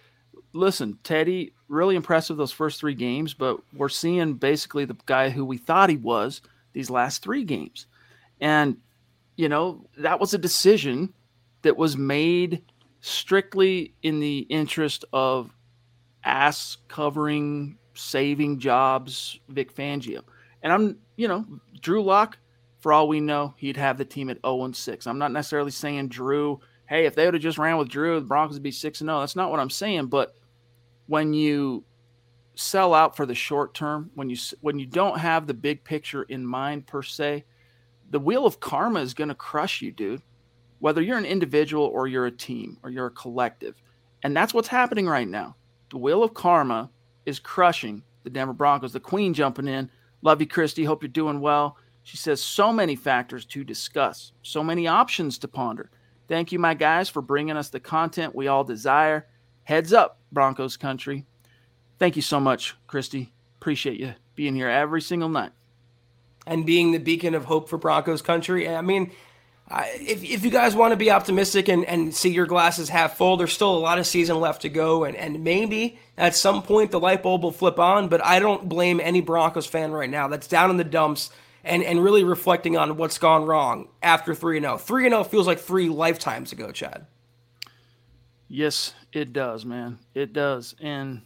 listen, Teddy, really impressive those first three games, but we're seeing basically the guy who we thought he was these last three games. And, you know, that was a decision that was made strictly in the interest of ass covering, saving jobs, Vic Fangio. And I'm, you know, Drew Lock, for all we know, he'd have the team at 0 6. I'm not necessarily saying Drew hey, if they would have just ran with Drew, the Broncos would be 6 0. That's not what I'm saying. But when you sell out for the short term, when you when you don't have the big picture in mind per se, the wheel of karma is going to crush you, dude. Whether you're an individual or you're a team or you're a collective. And that's what's happening right now. The wheel of karma is crushing the Denver Broncos. The Queen jumping in. Love you, Christy. Hope you're doing well. She says so many factors to discuss, so many options to ponder. Thank you, my guys, for bringing us the content we all desire. Heads up, Broncos country. Thank you so much, Christy. Appreciate you being here every single night. And being the beacon of hope for Broncos country. I mean, if, if you guys want to be optimistic and, and see your glasses half full, there's still a lot of season left to go, and, and maybe at some point the light bulb will flip on. But I don't blame any Broncos fan right now that's down in the dumps and, and really reflecting on what's gone wrong after 3 0. 3 0 feels like three lifetimes ago, Chad. Yes, it does, man. It does. And,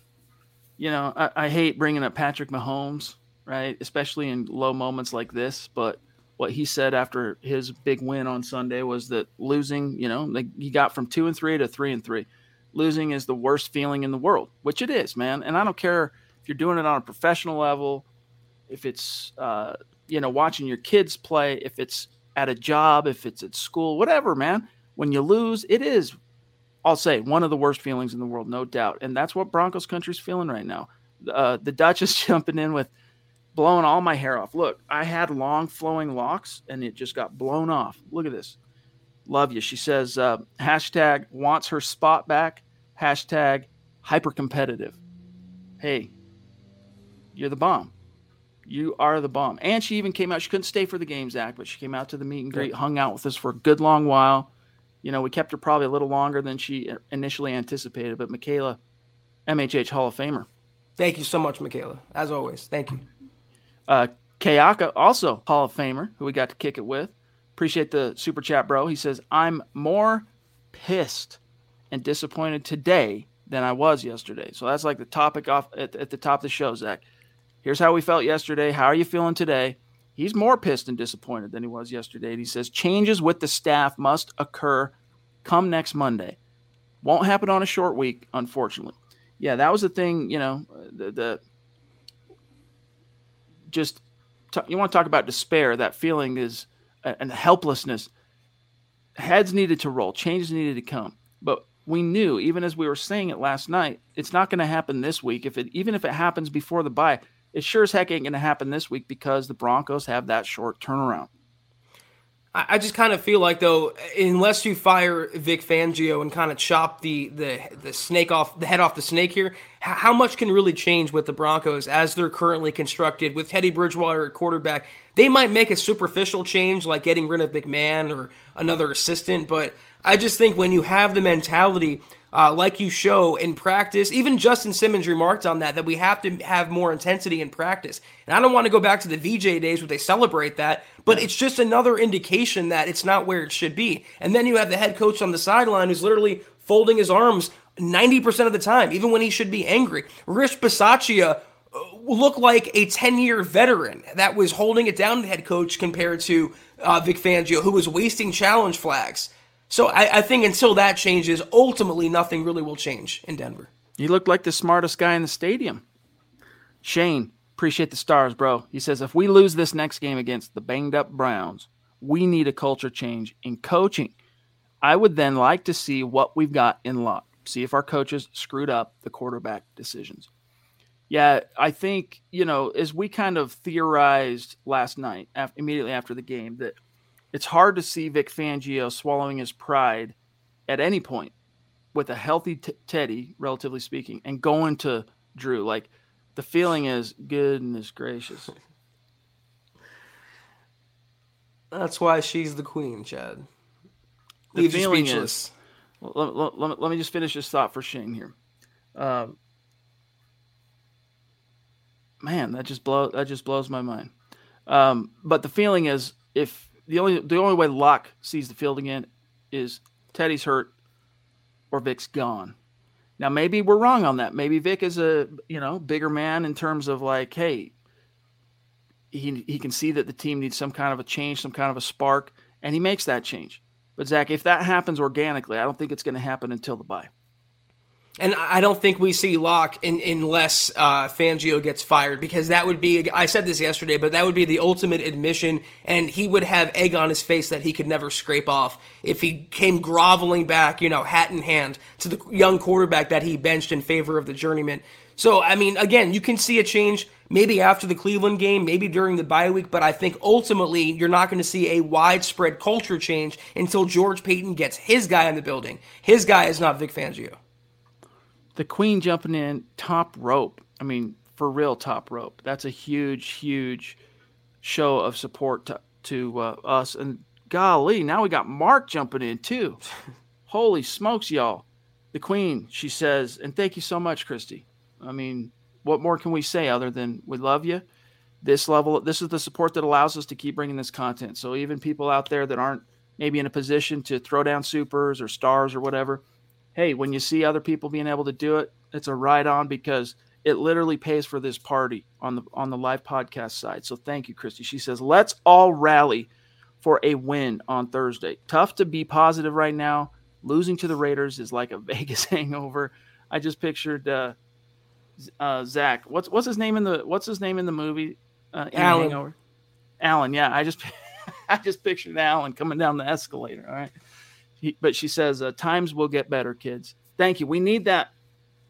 you know, I, I hate bringing up Patrick Mahomes, right? Especially in low moments like this, but – what he said after his big win on Sunday was that losing, you know, like he got from two and three to three and three. Losing is the worst feeling in the world, which it is, man. And I don't care if you're doing it on a professional level, if it's, uh, you know, watching your kids play, if it's at a job, if it's at school, whatever, man. When you lose, it is, I'll say, one of the worst feelings in the world, no doubt. And that's what Broncos country's feeling right now. Uh, the Dutch is jumping in with blowing all my hair off. Look, I had long flowing locks and it just got blown off. Look at this. Love you. She says, uh, hashtag wants her spot back, hashtag hyper competitive. Hey, you're the bomb. You are the bomb. And she even came out. She couldn't stay for the game, Zach, but she came out to the meet and greet, hung out with us for a good long while. You know, we kept her probably a little longer than she initially anticipated, but Michaela, MHH Hall of Famer. Thank you so much, Michaela. As always, thank you. Uh, Kayaka, also Hall of Famer, who we got to kick it with. Appreciate the super chat, bro. He says, I'm more pissed and disappointed today than I was yesterday. So that's like the topic off at, at the top of the show, Zach. Here's how we felt yesterday. How are you feeling today? He's more pissed and disappointed than he was yesterday. And he says, changes with the staff must occur come next Monday. Won't happen on a short week, unfortunately. Yeah, that was the thing, you know, the, the just t- you want to talk about despair. That feeling is and helplessness. Heads needed to roll, changes needed to come, but we knew even as we were saying it last night, it's not going to happen this week. If it even if it happens before the bye, it sure as heck ain't going to happen this week because the Broncos have that short turnaround. I just kind of feel like though, unless you fire Vic Fangio and kind of chop the the the snake off the head off the snake here, how much can really change with the Broncos as they're currently constructed with Teddy Bridgewater at quarterback? They might make a superficial change like getting rid of McMahon or another assistant, but I just think when you have the mentality uh, like you show in practice. Even Justin Simmons remarked on that, that we have to have more intensity in practice. And I don't want to go back to the VJ days where they celebrate that, but it's just another indication that it's not where it should be. And then you have the head coach on the sideline who's literally folding his arms 90% of the time, even when he should be angry. Rich Bisaccia uh, looked like a 10 year veteran that was holding it down, the head coach, compared to uh, Vic Fangio, who was wasting challenge flags. So I, I, think until that changes, ultimately nothing really will change in Denver. You look like the smartest guy in the stadium. Shane, appreciate the stars, bro. He says if we lose this next game against the banged up Browns, we need a culture change in coaching. I would then like to see what we've got in luck. See if our coaches screwed up the quarterback decisions. Yeah, I think, you know, as we kind of theorized last night, after, immediately after the game, that it's hard to see Vic Fangio swallowing his pride at any point with a healthy t- Teddy, relatively speaking, and going to Drew. Like the feeling is goodness gracious. That's why she's the queen, Chad. The Leave feeling is. Let, let, let, let, me just finish this thought for Shane here. Uh, man, that just blow that just blows my mind. Um, but the feeling is if the only the only way Lock sees the field again is Teddy's hurt or Vic's gone. Now maybe we're wrong on that. Maybe Vic is a you know bigger man in terms of like, hey, he he can see that the team needs some kind of a change, some kind of a spark, and he makes that change. But Zach, if that happens organically, I don't think it's going to happen until the bye. And I don't think we see Lock in, unless uh, Fangio gets fired because that would be, I said this yesterday, but that would be the ultimate admission. And he would have egg on his face that he could never scrape off if he came groveling back, you know, hat in hand to the young quarterback that he benched in favor of the journeyman. So, I mean, again, you can see a change maybe after the Cleveland game, maybe during the bye week, but I think ultimately you're not going to see a widespread culture change until George Paton gets his guy in the building. His guy is not Vic Fangio the queen jumping in top rope. I mean, for real top rope. That's a huge, huge show of support to, to uh, us. And golly, now we got Mark jumping in too. Holy smokes, y'all. The Queen, she says, and thank you so much, Christy. I mean, what more can we say other than we love you? This level, this is the support that allows us to keep bringing this content. So even people out there that aren't maybe in a position to throw down supers or stars or whatever, hey, when you see other people being able to do it, it's a ride on because it literally pays for this party on the on the live podcast side. So thank you, Christy. She says, let's all rally for a win on Thursday. Tough to be positive right now. Losing to the Raiders is like a Vegas hangover. I just pictured uh, uh, Zach. What's what's his name in the what's his name in the movie? Uh, in Alan. Hangover? Alan. Yeah, I just I just pictured Alan coming down the escalator. All right. He, but she says, uh, "Times will get better, kids." Thank you. We need that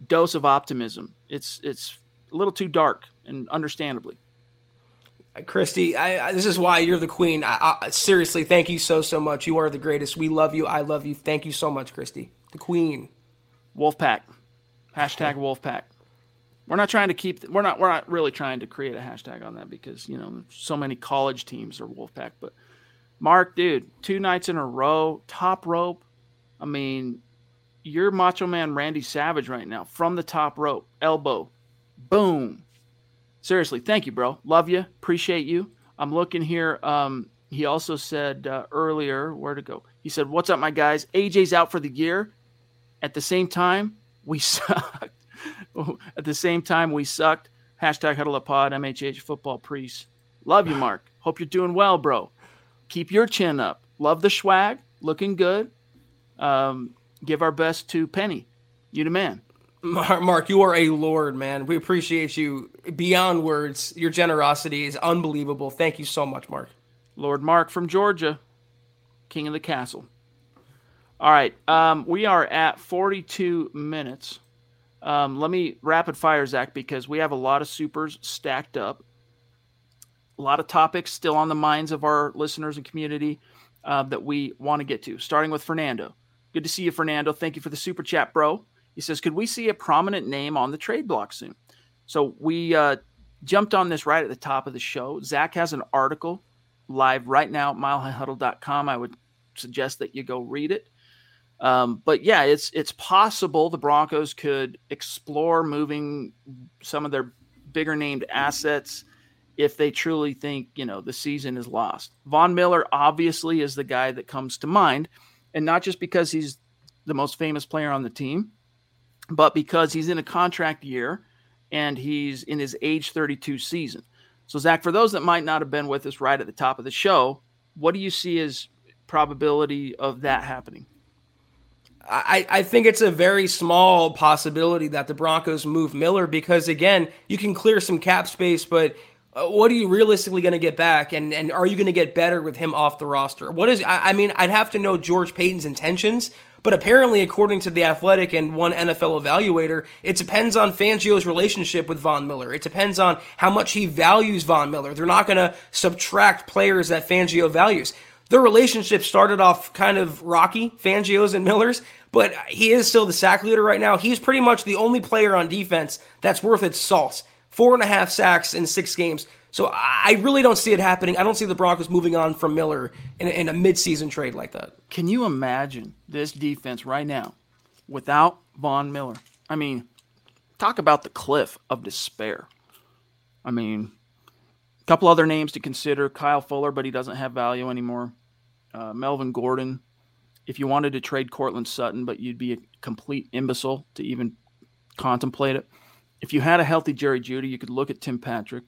dose of optimism. It's it's a little too dark, and understandably. Christy, I, I, this is why you're the queen. I, I, seriously, thank you so so much. You are the greatest. We love you. I love you. Thank you so much, Christy, the queen. Wolfpack, hashtag Wolfpack. We're not trying to keep. We're not. We're not really trying to create a hashtag on that because you know so many college teams are Wolfpack. But Mark, dude, two nights in a row, top rope. I mean, you're Macho Man Randy Savage right now from the top rope, elbow, boom. Seriously, thank you, bro. Love you, appreciate you. I'm looking here. Um, he also said uh, earlier, where to go? He said, "What's up, my guys? AJ's out for the year. At the same time, we sucked. At the same time, we sucked. Hashtag Huddle Up Pod, MHH Football Priest. Love you, Mark. Hope you're doing well, bro. Keep your chin up. Love the swag. Looking good. Um, give our best to Penny. You the man. Mark, you are a lord, man. We appreciate you beyond words. Your generosity is unbelievable. Thank you so much, Mark. Lord Mark from Georgia, King of the Castle. All right, um, we are at 42 minutes. Um, let me rapid fire, Zach, because we have a lot of supers stacked up. A lot of topics still on the minds of our listeners and community uh, that we want to get to, starting with Fernando. Good to see you, Fernando. Thank you for the super chat, bro. He says, Could we see a prominent name on the trade block soon? So we uh, jumped on this right at the top of the show. Zach has an article live right now at milehighhuddle.com. I would suggest that you go read it. Um, but yeah, it's it's possible the Broncos could explore moving some of their bigger named assets if they truly think you know the season is lost. Von Miller obviously is the guy that comes to mind, and not just because he's the most famous player on the team, but because he's in a contract year and he's in his age 32 season. So, Zach, for those that might not have been with us right at the top of the show, what do you see as probability of that happening? I, I think it's a very small possibility that the Broncos move Miller because, again, you can clear some cap space, but Uh, what are you realistically going to get back? And, and are you going to get better with him off the roster? What is, I, I mean, I'd have to know George Paton's intentions, but apparently, according to the Athletic and one NFL evaluator, it depends on Fangio's relationship with Von Miller. It depends on how much he values Von Miller. They're not going to subtract players that Fangio values. Their relationship started off kind of rocky, Fangio's and Miller's, but he is still the sack leader right now. He's pretty much the only player on defense that's worth its salt. Four and a half sacks in six games. So I really don't see it happening. I don't see the Broncos moving on from Miller in, in a midseason trade like that. Can you imagine this defense right now without Von Miller? I mean, talk about the cliff of despair. I mean, a couple other names to consider Kyle Fuller, but he doesn't have value anymore. Uh, Melvin Gordon. If you wanted to trade Courtland Sutton, but you'd be a complete imbecile to even contemplate it. If you had a healthy Jerry Jeudy, you could look at Tim Patrick.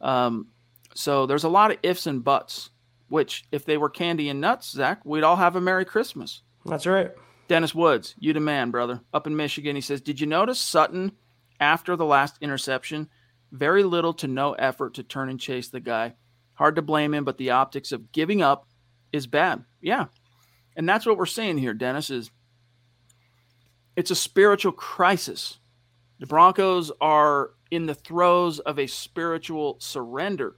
Um, so there's a lot of ifs and buts, which if they were candy and nuts, Zach, we'd all have a Merry Christmas. That's right. Dennis Woods, you the man, brother. Up in Michigan, he says, Did you notice Sutton after the last interception? Very little to no effort to turn and chase the guy. Hard to blame him, but the optics of giving up is bad. Yeah. And that's what we're seeing here, Dennis, is it's a spiritual crisis. The Broncos are in the throes of a spiritual surrender,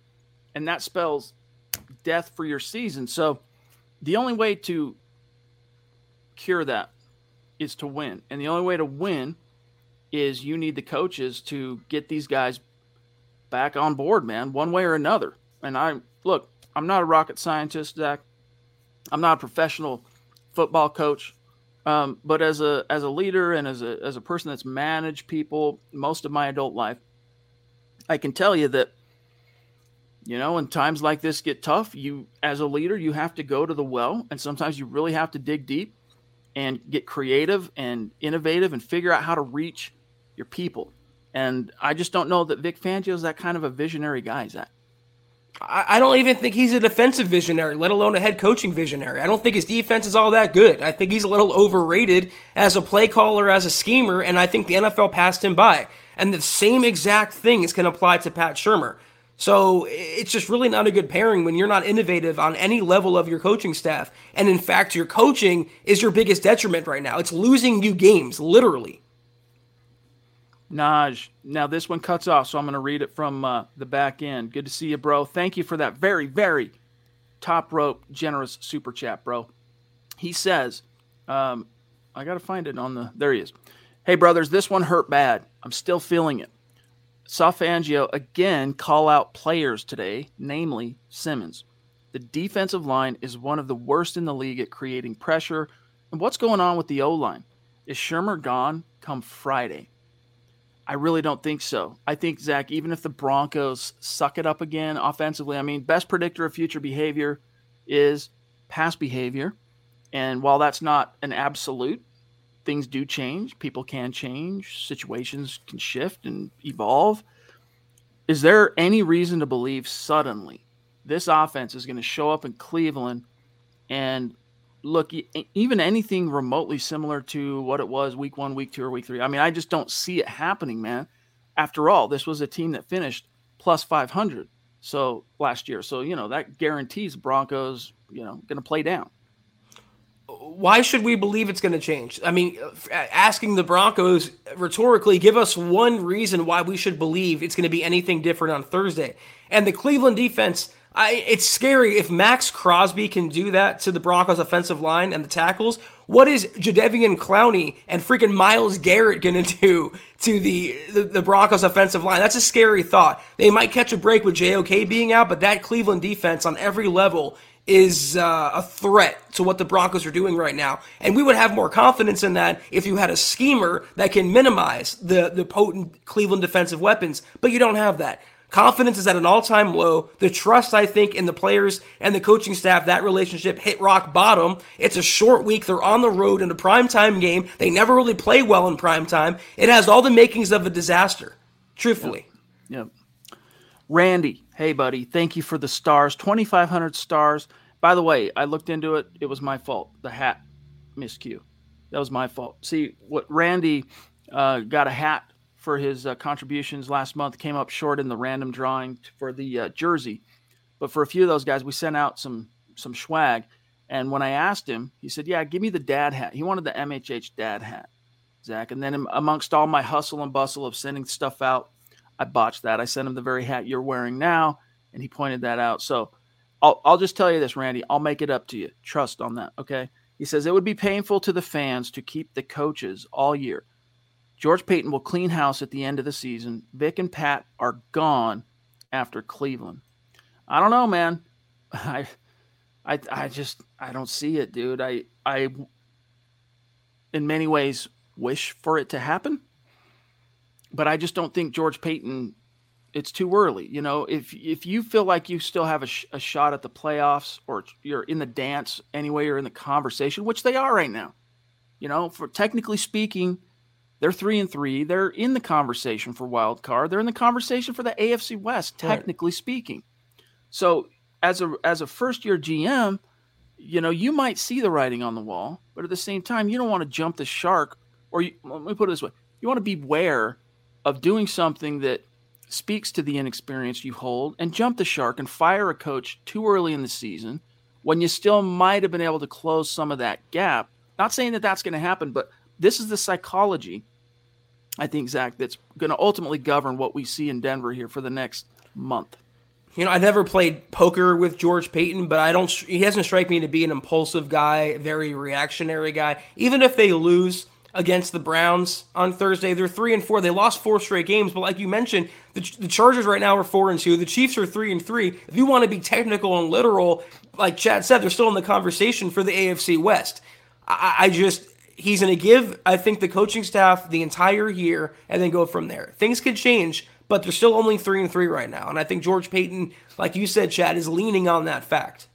and that spells death for your season. So, the only way to cure that is to win. And the only way to win is you need the coaches to get these guys back on board, man, one way or another. And I look, I'm not a rocket scientist, Zach. I'm not a professional football coach, um, but as a as a leader and as a as a person that's managed people most of my adult life, I can tell you that you know when times like this get tough, you as a leader you have to go to the well, and sometimes you really have to dig deep and get creative and innovative and figure out how to reach your people. And I just don't know that Vic Fangio is that kind of a visionary guy, Zach. I don't even think he's a defensive visionary, let alone a head coaching visionary. I don't think his defense is all that good. I think he's a little overrated as a play caller, as a schemer, and I think the NFL passed him by. And the same exact thing is going to apply to Pat Shurmur. So it's just really not a good pairing when you're not innovative on any level of your coaching staff. And in fact, your coaching is your biggest detriment right now. It's losing you games, literally. Naj, now this one cuts off, so I'm going to read it from uh, the back end. Good to see you, bro. Thank you for that very, very top rope, generous super chat, bro. He says, um, I got to find it on the. There he is. Hey, brothers, this one hurt bad. I'm still feeling it. Saw Fangio again call out players today, namely Simmons. The defensive line is one of the worst in the league at creating pressure. And what's going on with the O line? Is Shurmur gone come Friday? I really don't think so. I think Zach, even if the Broncos suck it up again offensively, I mean, best predictor of future behavior is past behavior. And while that's not an absolute, things do change. People can change. Situations can shift and evolve. Is there any reason to believe suddenly this offense is going to show up in Cleveland and look even anything remotely similar to what it was week one, week two, or week three. I mean, I just don't see it happening, man. After all, this was a team that finished plus 500 so last year. So, you know, that guarantees Broncos, you know, going to play down. Why should we believe it's going to change? I mean, uh, asking the Broncos rhetorically, give us one reason why we should believe it's going to be anything different on Thursday. And the Cleveland defense, I, it's scary if Maxx Crosby can do that to the Broncos offensive line and the tackles. What is Jadeveon Clowney and freaking Myles Garrett going to do to the, the, the Broncos offensive line? That's a scary thought. They might catch a break with JOK being out, but that Cleveland defense on every level is uh, a threat to what the Broncos are doing right now. And we would have more confidence in that if you had a schemer that can minimize the, the potent Cleveland defensive weapons, but you don't have that. Confidence is at an all time low. The trust, I think, in the players and the coaching staff, that relationship hit rock bottom. It's a short week. They're on the road in a primetime game. They never really play well in primetime. It has all the makings of a disaster, truthfully. Yep. yep. Randy, hey, buddy. Thank you for the stars. 2,500 stars. By the way, I looked into it. It was my fault. The hat miscue. That was my fault. See, what Randy uh, got a hat for his uh, contributions last month came up short in the random drawing for the uh, jersey. But for a few of those guys, we sent out some some swag. And when I asked him, he said, "Yeah, give me the dad hat." He wanted the MHH dad hat, Zach. And then amongst all my hustle and bustle of sending stuff out, I botched that. I sent him the very hat you're wearing now, and he pointed that out. So I'll I'll just tell you this, Randy. I'll make it up to you. Trust on that, okay? He says it would be painful to the fans to keep the coaches all year George Paton will clean house at the end of the season. Vic and Pat are gone after Cleveland. I don't know, man. I, I, I just I don't see it, dude. I, I, in many ways, wish for it to happen, but I just don't think George Paton. It's too early, you know. If if you feel like you still have a, sh- a shot at the playoffs, or you're in the dance anyway, you're in the conversation, which they are right now. You know, for technically speaking, they're three and three. They're in the conversation for wild card. They're in the conversation for the AFC West, technically right. speaking. So as a as a first year GM, you know you might see the writing on the wall, but at the same time, you don't want to jump the shark. Or you, let me put it this way: you want to beware of doing something that speaks to the inexperience you hold and jump the shark and fire a coach too early in the season when you still might have been able to close some of that gap. Not saying that that's going to happen, but this is the psychology, I think, Zach, that's going to ultimately govern what we see in Denver here for the next month. You know, I never played poker with George Paton, but I don't. He doesn't strike me to be an impulsive guy, very reactionary guy. Even if they lose against the Browns on Thursday, they're three and four. They lost four straight games, but like you mentioned, The, the Chargers right now are four and two. The Chiefs are three and three. If you want to be technical and literal, like Chad said, they're still in the conversation for the AFC West. I, I just he's going to give, I think, the coaching staff the entire year and then go from there. Things could change, but they're still only three and three right now. And I think George Paton, like you said, Chad, is leaning on that fact.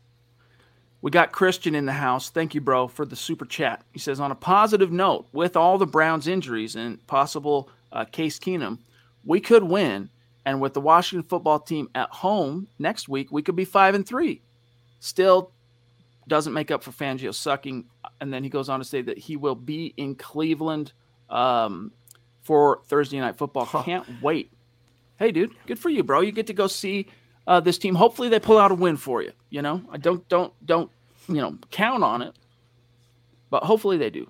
We got Christian in the house. Thank you, bro, for the super chat. He says, on a positive note, with all the Browns' injuries and possible uh, Case Keenum, we could win. And with the Washington football team at home next week, we could be five and three. Still doesn't make up for Fangio sucking. And then he goes on to say that he will be in Cleveland um, for Thursday night football. Huh. Can't wait. Hey, dude, good for you, bro. You get to go see uh, this team. Hopefully, they pull out a win for you. You know, I don't don't don't you know count on it, but hopefully they do.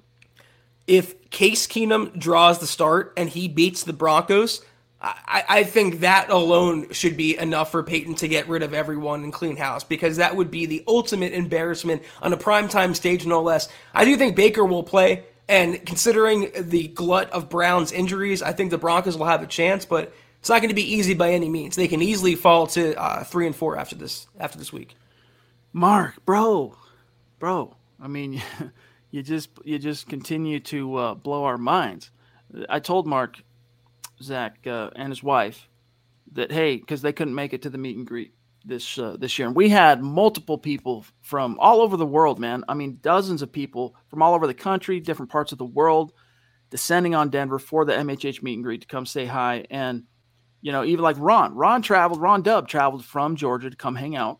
If Case Keenum draws the start and he beats the Broncos, I, I think that alone should be enough for Paton to get rid of everyone and clean house because that would be the ultimate embarrassment on a primetime stage, no less. I do think Baker will play, and considering the glut of Brown's injuries, I think the Broncos will have a chance, but it's not going to be easy by any means. They can easily fall to uh, three and four after this after this week. Mark, bro, bro. I mean, you just you just continue to uh, blow our minds. I told Mark Zach uh, and his wife that hey, because they couldn't make it to the meet and greet this uh, this year, and we had multiple people from all over the world, man. I mean, dozens of people from all over the country, different parts of the world, descending on Denver for the MHH meet and greet to come say hi. And you know, even like Ron, Ron traveled, Ron Dub traveled from Georgia to come hang out.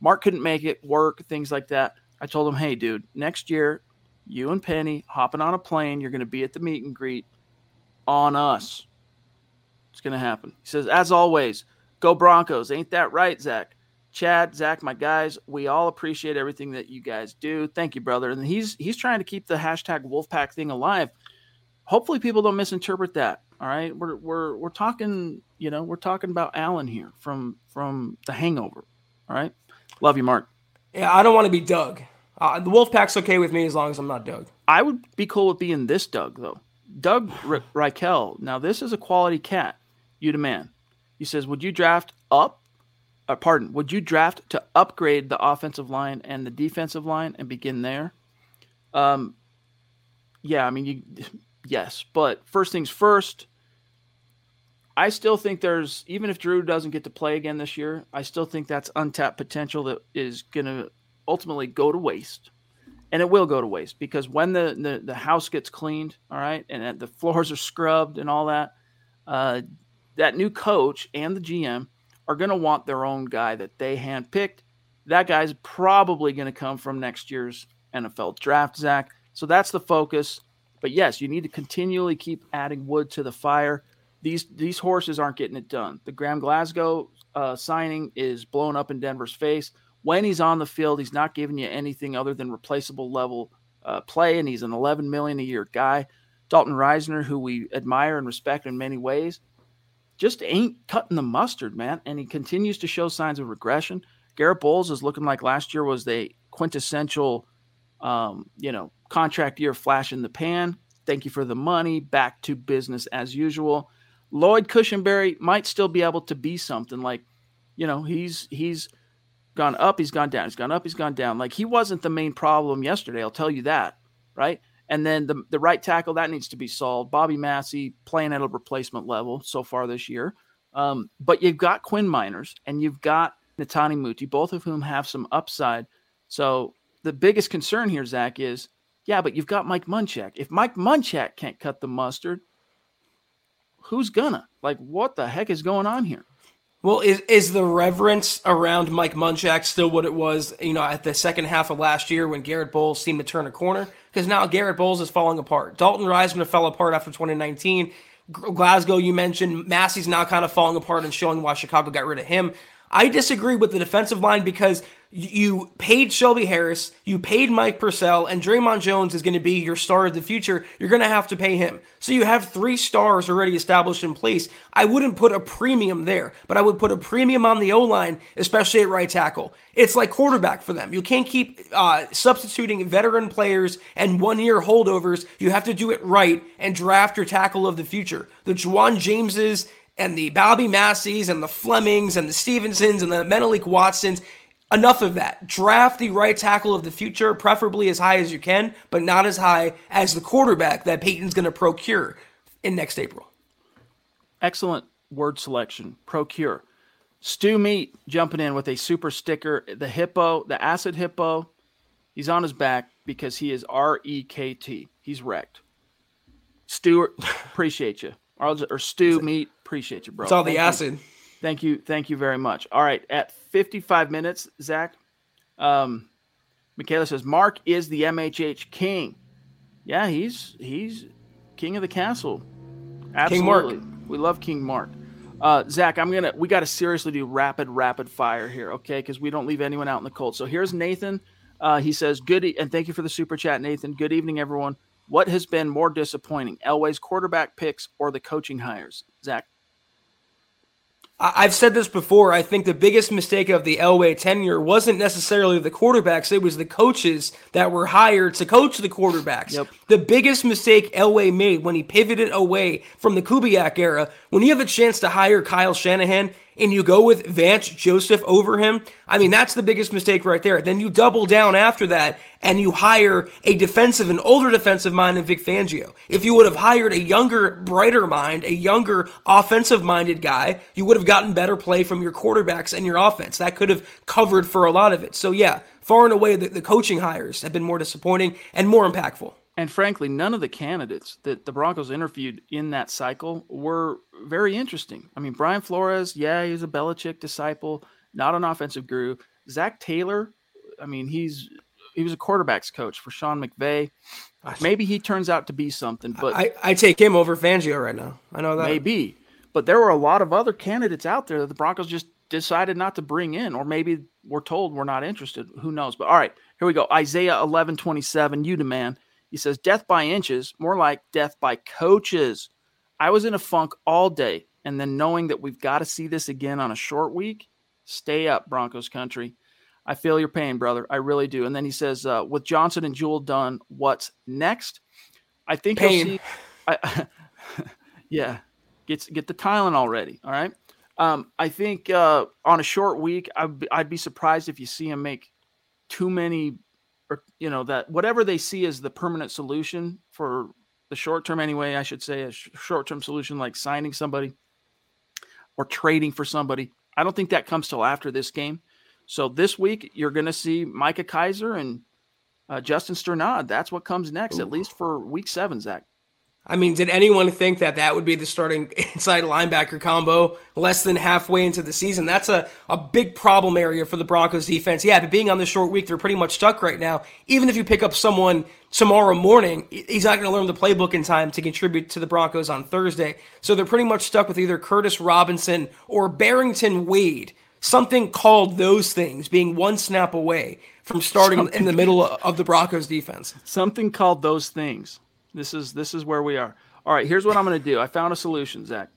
Mark couldn't make it work, things like that. I told him, hey, dude, next year, you and Penny hopping on a plane, you're going to be at the meet and greet on us. It's going to happen. He says, as always, go Broncos. Ain't that right, Zach? Chad, Zach, my guys, we all appreciate everything that you guys do. Thank you, brother. And he's he's trying to keep the hashtag Wolfpack thing alive. Hopefully, people don't misinterpret that. All right, we're we're we're talking, you know, we're talking about Alan here from from The Hangover. All right, love you, Mark. Yeah, I don't want to be Doug. Uh, the Wolfpack's okay with me as long as I'm not Doug. I would be cool with being this Doug though. Doug R- Reichel. Now this is a quality cat you demand. He says, Would you draft up? Uh, pardon, would you draft to upgrade the offensive line and the defensive line and begin there? Um, yeah, I mean, you, yes, but first things first. I still think there's even if Drew doesn't get to play again this year, I still think that's untapped potential that is going to ultimately go to waste, and it will go to waste because when the the, the house gets cleaned, all right, and the floors are scrubbed and all that, uh, that new coach and the GM are going to want their own guy that they handpicked. That guy's probably going to come from next year's NFL draft, Zach. So that's the focus. But yes, you need to continually keep adding wood to the fire. These these horses aren't getting it done. The Graham Glasgow uh, signing is blown up in Denver's face. When he's on the field, he's not giving you anything other than replaceable level uh, play, and he's an 11 million a year guy. Dalton Risner, who we admire and respect in many ways, just ain't cutting the mustard, man. And he continues to show signs of regression. Garrett Bolles is looking like last year was the quintessential, um, you know, contract year flash in the pan. Thank you for the money. Back to business as usual. Lloyd Cushenberry might still be able to be something like, you know, he's he's gone up, he's gone down, he's gone up, he's gone down. Like he wasn't the main problem yesterday. I'll tell you that, right? And then the, the right tackle, that needs to be solved. Bobby Massie playing at a replacement level so far this year. Um, but you've got Quinn Meinerz and you've got Netane Muti, both of whom have some upside. So the biggest concern here, Zach, is yeah, but you've got Mike Munchak. If Mike Munchak can't cut the mustard, who's gonna? Like, what the heck is going on here? Well, is is the reverence around Mike Munchak still what it was, you know, at the second half of last year when Garrett Bolles seemed to turn a corner? Because now Garrett Bolles is falling apart. Dalton Risner fell apart after 2019. Glasgow, you mentioned, Massie's now kind of falling apart and showing why Chicago got rid of him. I disagree with the defensive line because you paid Shelby Harris, you paid Mike Purcell, and Dre'Mont Jones is going to be your star of the future. You're going to have to pay him. So you have three stars already established in place. I wouldn't put a premium there, but I would put a premium on the O line, especially at right tackle. It's like quarterback for them. You can't keep uh, substituting veteran players and one year holdovers. You have to do it right and draft your tackle of the future. The Ja'Wuan Jameses and the Bobby Massie's and the Flemings and the Stevensons and the Menelik Watsons. Enough of that. Draft the right tackle of the future, preferably as high as you can, but not as high as the quarterback that Paton's going to procure in next April. Excellent word selection. Procure. Stu Meat jumping in with a super sticker. The hippo, the acid hippo, he's on his back because he is R E K T. He's wrecked. Stuart, appreciate you. Or, or Stu Meat, appreciate you, bro. It's all the Thank acid. You. Thank you. Thank you very much. All right. At 55 minutes, Zach, um, Michaela says, Mark is the MHH king. Yeah, he's he's king of the castle. Absolutely. We love King Mark. Uh, Zach, I'm gonna. We got to seriously do rapid, rapid fire here, okay? Because we don't leave anyone out in the cold. So here's Nathan. Uh, he says, "Good e- and thank you for the super chat, Nathan. Good evening, everyone. What has been more disappointing, Elway's quarterback picks or the coaching hires?" Zach. I've said this before. I think the biggest mistake of the Elway tenure wasn't necessarily the quarterbacks; it was the coaches that were hired to coach the quarterbacks. Yep. The biggest mistake Elway made when he pivoted away from the Kubiak era, when you have a chance to hire Kyle Shanahan and you go with Vance Joseph over him, I mean that's the biggest mistake right there. Then you double down after that and you hire a defensive, an older defensive mind in Vic Fangio. If you would have hired a younger, brighter mind, a younger offensive minded guy, you would have gotten better play from your quarterbacks and your offense. That could have covered for a lot of it. So yeah, far and away the, the coaching hires have been more disappointing and more impactful. And frankly, none of the candidates that the Broncos interviewed in that cycle were very interesting. I mean, Brian Flores, yeah, he's a Belichick disciple, not an offensive guru. Zac Taylor, I mean, he's he was a quarterbacks coach for Sean McVay. Maybe he turns out to be something, but I, I take him over Fangio right now. I know that. maybe. But there were a lot of other candidates out there that the Broncos just decided not to bring in, or maybe we're told we're not interested. Who knows? But all right, here we go. Isaiah eleven twenty seven. You demand. He says, "Death by inches, more like death by coaches." I was in a funk all day, and then knowing that we've got to see this again on a short week. Stay up, Broncos country. I feel your pain, brother. I really do. And then he says, uh, with Johnson and Jewell done, what's next? I think Pain. you'll see. I, yeah, get get the Tylenol ready. All right. Um, I think uh, on a short week, I'd be, I'd be surprised if you see him make too many, or you know that whatever they see as the permanent solution for the short term. Anyway, I should say a sh- short term solution like signing somebody or trading for somebody. I don't think that comes till after this game. So this week you're going to see Micah Kiser and uh, Justin Strnad. That's what comes next, at least for week seven, Zach. I mean, did anyone think that that would be the starting inside linebacker combo less than halfway into the season? That's a, a big problem area for the Broncos defense. Yeah, but being on the short week, they're pretty much stuck right now. Even if you pick up someone tomorrow morning, he's not going to learn the playbook in time to contribute to the Broncos on Thursday. So they're pretty much stuck with either Curtis Robinson or Barrington Wade. Something called those things being one snap away from starting in the middle of the Broncos defense. Something called those things. This is this is where we are. All right, here's what I'm going to do. I found a solution, Zach.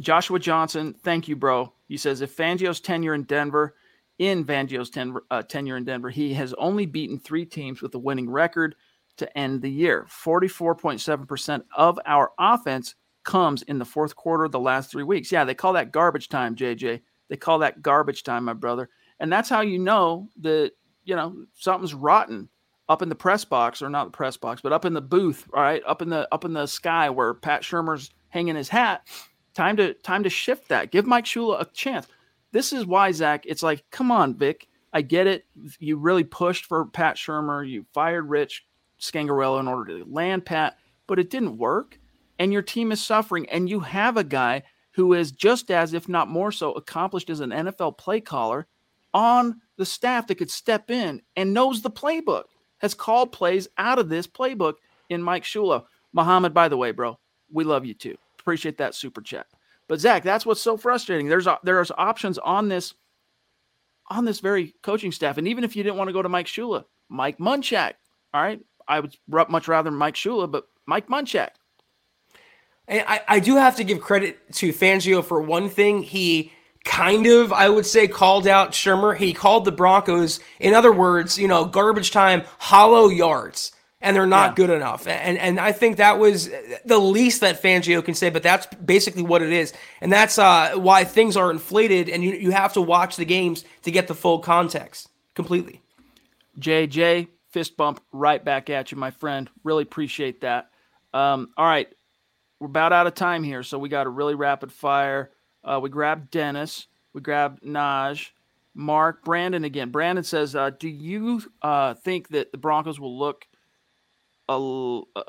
Joshua Johnson, thank you, bro. He says if Fangio's tenure in Denver, in Fangio's ten, uh, tenure in Denver, he has only beaten three teams with a winning record to end the year. 44.7% of our offense comes in the fourth quarter of the last three weeks. Yeah, they call that garbage time, JJ. They call that garbage time, my brother. And that's how you know that, you know, something's rotten up in the press box or not the press box, but up in the booth, right, up in the up in the sky where Pat Shurmur's hanging his hat. Time to time to shift that. Give Mike Shula a chance. This is why Zach. It's like, come on, Vic. I get it. You really pushed for Pat Shurmur. You fired Rich Scangarello in order to land Pat, but it didn't work. And your team is suffering. And you have a guy who is just as, if not more so, accomplished as an NFL play caller on the staff that could step in and knows the playbook has called plays out of this playbook in Mike Shula. Muhammad, by the way, bro, we love you too. Appreciate that super chat. But Zach, that's what's so frustrating. There's there's options on this on this very coaching staff, and even if you didn't want to go to Mike Shula, Mike Munchak. All right, I would much rather Mike Shula, but Mike Munchak. And I, I do have to give credit to Fangio for one thing. He kind of, I would say, called out Shurmur. He called the Broncos, in other words, you know, garbage time, hollow yards. and they're not Yeah. good enough. And and I think that was the least that Fangio can say, but that's basically what it is. And that's uh, why things are inflated and you, you have to watch the games to get the full context completely. JJ, fist bump right back at you, my friend. Really appreciate that. Um, all right, we're about out of time here, so we got a really rapid fire. Uh, we grabbed Dennis, we grabbed Naj, Mark, Brandon again. Brandon says, uh, "Do you uh, think that the Broncos will look a uh,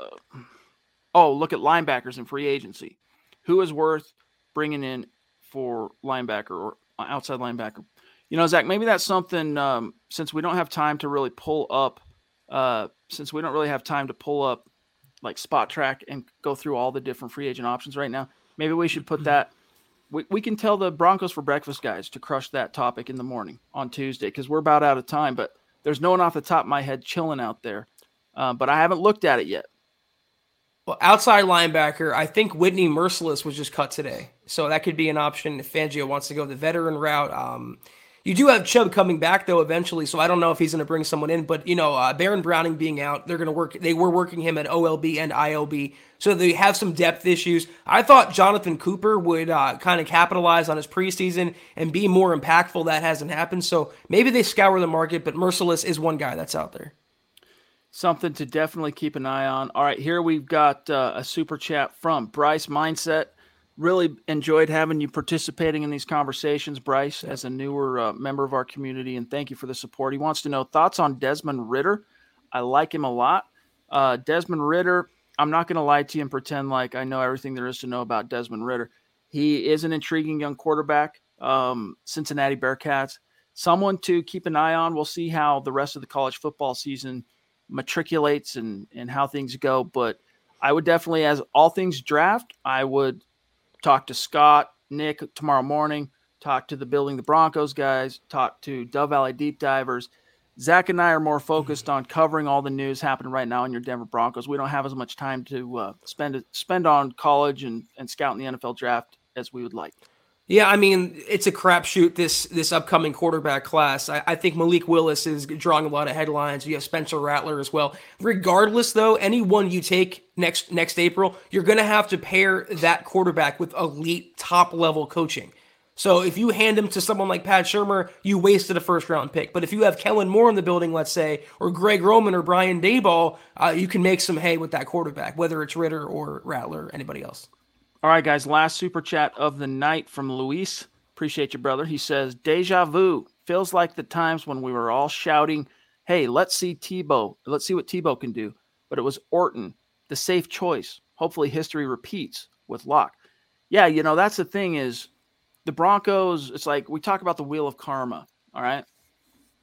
oh look at linebackers in free agency? Who is worth bringing in for linebacker or outside linebacker?" You know, Zach, maybe that's something um, since we don't have time to really pull up, uh, since we don't really have time to pull up like Spotrac and go through all the different free agent options right now. Maybe we should put that. We, we can tell the Broncos for breakfast guys to crush that topic in the morning on Tuesday because we're about out of time. But there's no one off the top of my head chilling out there. Um, but I haven't looked at it yet. Well, outside linebacker, I think Whitney Mercilus was just cut today, so that could be an option if Fangio wants to go the veteran route. Um, you do have Chubb coming back though eventually, so I don't know if he's going to bring someone in. But you know, uh, Baron Browning being out, they're going to work. They were working him at OLB and IOB, so they have some depth issues. I thought Jonathan Cooper would uh, kind of capitalize on his preseason and be more impactful. That hasn't happened, so maybe they scour the market. But Mercilus is one guy that's out there. Something to definitely keep an eye on. All right, here we've got uh, a super chat from Bryce Mindset. Really enjoyed having you participating in these conversations, Bryce, as a newer uh, member of our community, and thank you for the support. He wants to know thoughts on Desmond Ridder. I like him a lot. Uh, Desmond Ridder, I'm not going to lie to you and pretend like I know everything there is to know about Desmond Ridder. He is an intriguing young quarterback, um, Cincinnati Bearcats. Someone to keep an eye on. We'll see how the rest of the college football season matriculates and and how things go. But I would definitely, as all things draft, I would talk to Scott, Nick tomorrow morning, talk to the Building the Broncos guys, talk to Dove Valley Deep Divers. Zach and I are more focused on covering all the news happening right now in your Denver Broncos. We don't have as much time to uh, spend spend on college and, and scouting the NFL draft as we would like. Yeah, I mean it's a crapshoot this this upcoming quarterback class. I, I think Malik Willis is drawing a lot of headlines. You have Spencer Rattler as well. Regardless, though, any one you take next next April, you're going to have to pair that quarterback with elite top level coaching. So if you hand him to someone like Pat Shurmur, you wasted a first round pick. But if you have Kellen Moore in the building, let's say, or Greg Roman or Brian Daboll, uh, you can make some hay with that quarterback, whether it's Ridder or Rattler, or anybody else. All right, guys. Last super chat of the night from Luis. Appreciate you, brother. He says, "Deja vu feels like the times when we were all shouting, "Hey, let's see Tebow. Let's see what Tebow can do." But it was Orton, the safe choice. Hopefully, history repeats with Lock. Yeah, you know that's the thing is the Broncos. It's like we talk about the wheel of karma. All right,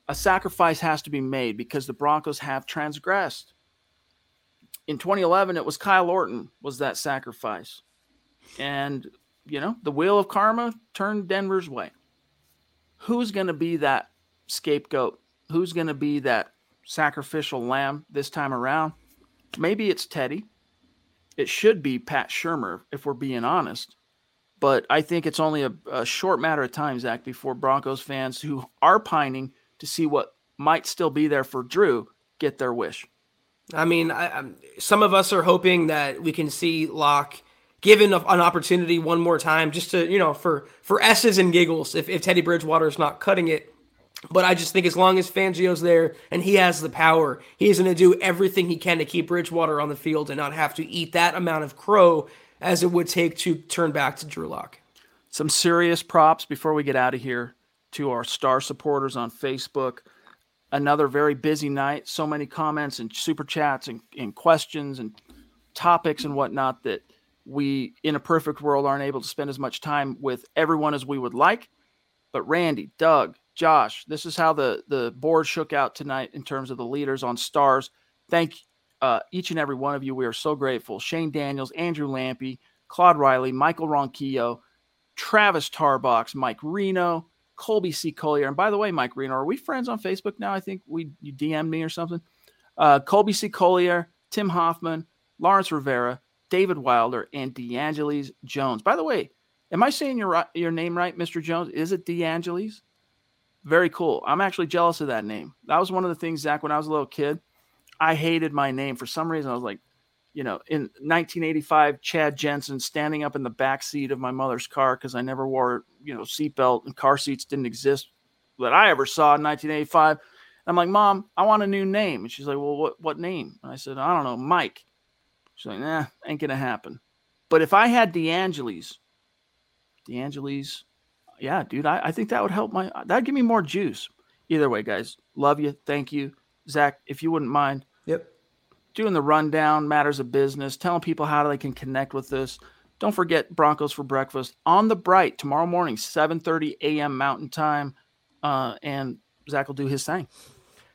a sacrifice has to be made because the Broncos have transgressed. In 2011, it was Kyle Orton was that sacrifice. And, you know, the wheel of karma turned Denver's way. Who's going to be that scapegoat? Who's going to be that sacrificial lamb this time around? Maybe it's Teddy. It should be Pat Shurmur, if we're being honest. But I think it's only a, a short matter of time, Zach, before Broncos fans who are pining to see what might still be there for Drew get their wish. I mean, I, some of us are hoping that we can see Lock given an opportunity one more time, just to you know, for for s's and giggles. If if Teddy Bridgewater is not cutting it, but I just think as long as Fangio's there and he has the power, he's going to do everything he can to keep Bridgewater on the field and not have to eat that amount of crow as it would take to turn back to Drew Lock. Some serious props before we get out of here to our star supporters on Facebook. Another very busy night. So many comments and super chats and, and questions and topics and whatnot that we, in a perfect world, aren't able to spend as much time with everyone as we would like. But Randy, Doug, Josh, this is how the the board shook out tonight in terms of the leaders on stars. Thank uh, each and every one of you. We are so grateful. Shane Daniels, Andrew Lampy, Claude Riley, Michael Ronquillo, Travis Tarbox, Mike Reno, Colby C. Collier. And by the way, Mike Reno, are we friends on Facebook now? I think we you DM'd me or something. Uh, Colby C. Collier, Tim Hoffman, Lawrence Rivera, David Wilder, and DeAngelis Jones. By the way, am I saying your your name right, Mr. Jones? Is it DeAngelis? Very cool. I'm actually jealous of that name. That was one of the things, Zach, when I was a little kid. I hated my name for some reason. I was like, you know, in 1985, Chad Jensen standing up in the back seat of my mother's car because I never wore, you know, seatbelt and car seats didn't exist that I ever saw in 1985. I'm like, Mom, I want a new name. And she's like, Well, what, what name? And I said, I don't know, Mike. She's like, Nah, ain't gonna happen. But if I had DeAngelis, DeAngelis, yeah, dude, I, I think that would help my that'd give me more juice. Either way, guys, love you. Thank you. Zach, if you wouldn't mind. Yep. Doing the rundown, matters of business, telling people how they can connect with this. Don't forget Broncos for breakfast on the bright tomorrow morning, 7:30 a.m. Mountain Time. Uh, and Zach will do his thing.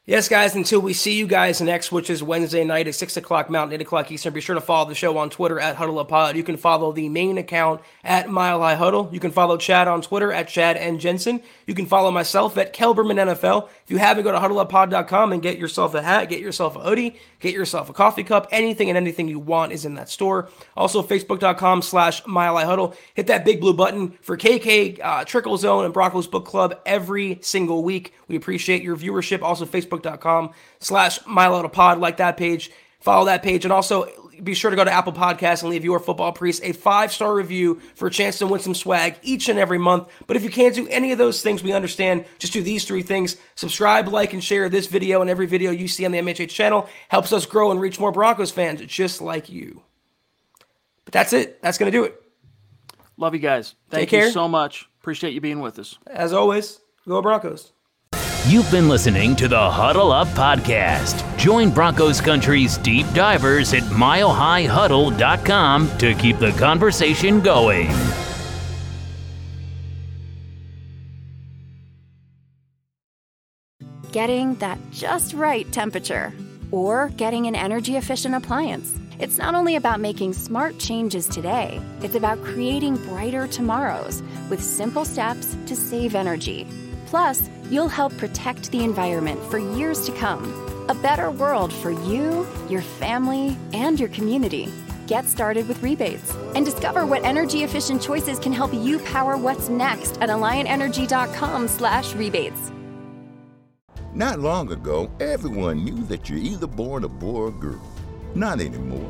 Yes, guys, until we see you guys next, which is Wednesday night at 6 o'clock Mountain, 8 o'clock Eastern, be sure to follow the show on Twitter at HuddleUpPod. You can follow the main account at Mile High Huddle. You can follow Chad on Twitter at Chad and Jensen. You can follow myself at Kelberman NFL. If you haven't, go to HuddleUpPod.com and get yourself a hat, get yourself a hoodie, get yourself a coffee cup. Anything and anything you want is in that store. Also, Facebook.com slash Huddle. Hit that big blue button for KK, uh, Trickle Zone, and Broncos Book Club every single week. We appreciate your viewership. Also, Facebook.com slash Pod. Like that page, follow that page, and also be sure to go to Apple Podcasts and leave your football priest a five star review for a chance to win some swag each and every month. But if you can't do any of those things, we understand. Just do these three things subscribe, like, and share this video and every video you see on the MHH channel. Helps us grow and reach more Broncos fans just like you. But that's it. That's going to do it. Love you guys. Thank Take you care. so much. Appreciate you being with us. As always, go Broncos. You've been listening to the Huddle Up Podcast. Join Broncos Country's deep divers at milehighhuddle.com to keep the conversation going. Getting that just right temperature or getting an energy efficient appliance. It's not only about making smart changes today, it's about creating brighter tomorrows with simple steps to save energy. Plus, you'll help protect the environment for years to come. A better world for you, your family, and your community. Get started with rebates and discover what energy efficient choices can help you power what's next at alliantenergy.com/rebates. Not long ago, everyone knew that you're either born a boy or girl. Not anymore.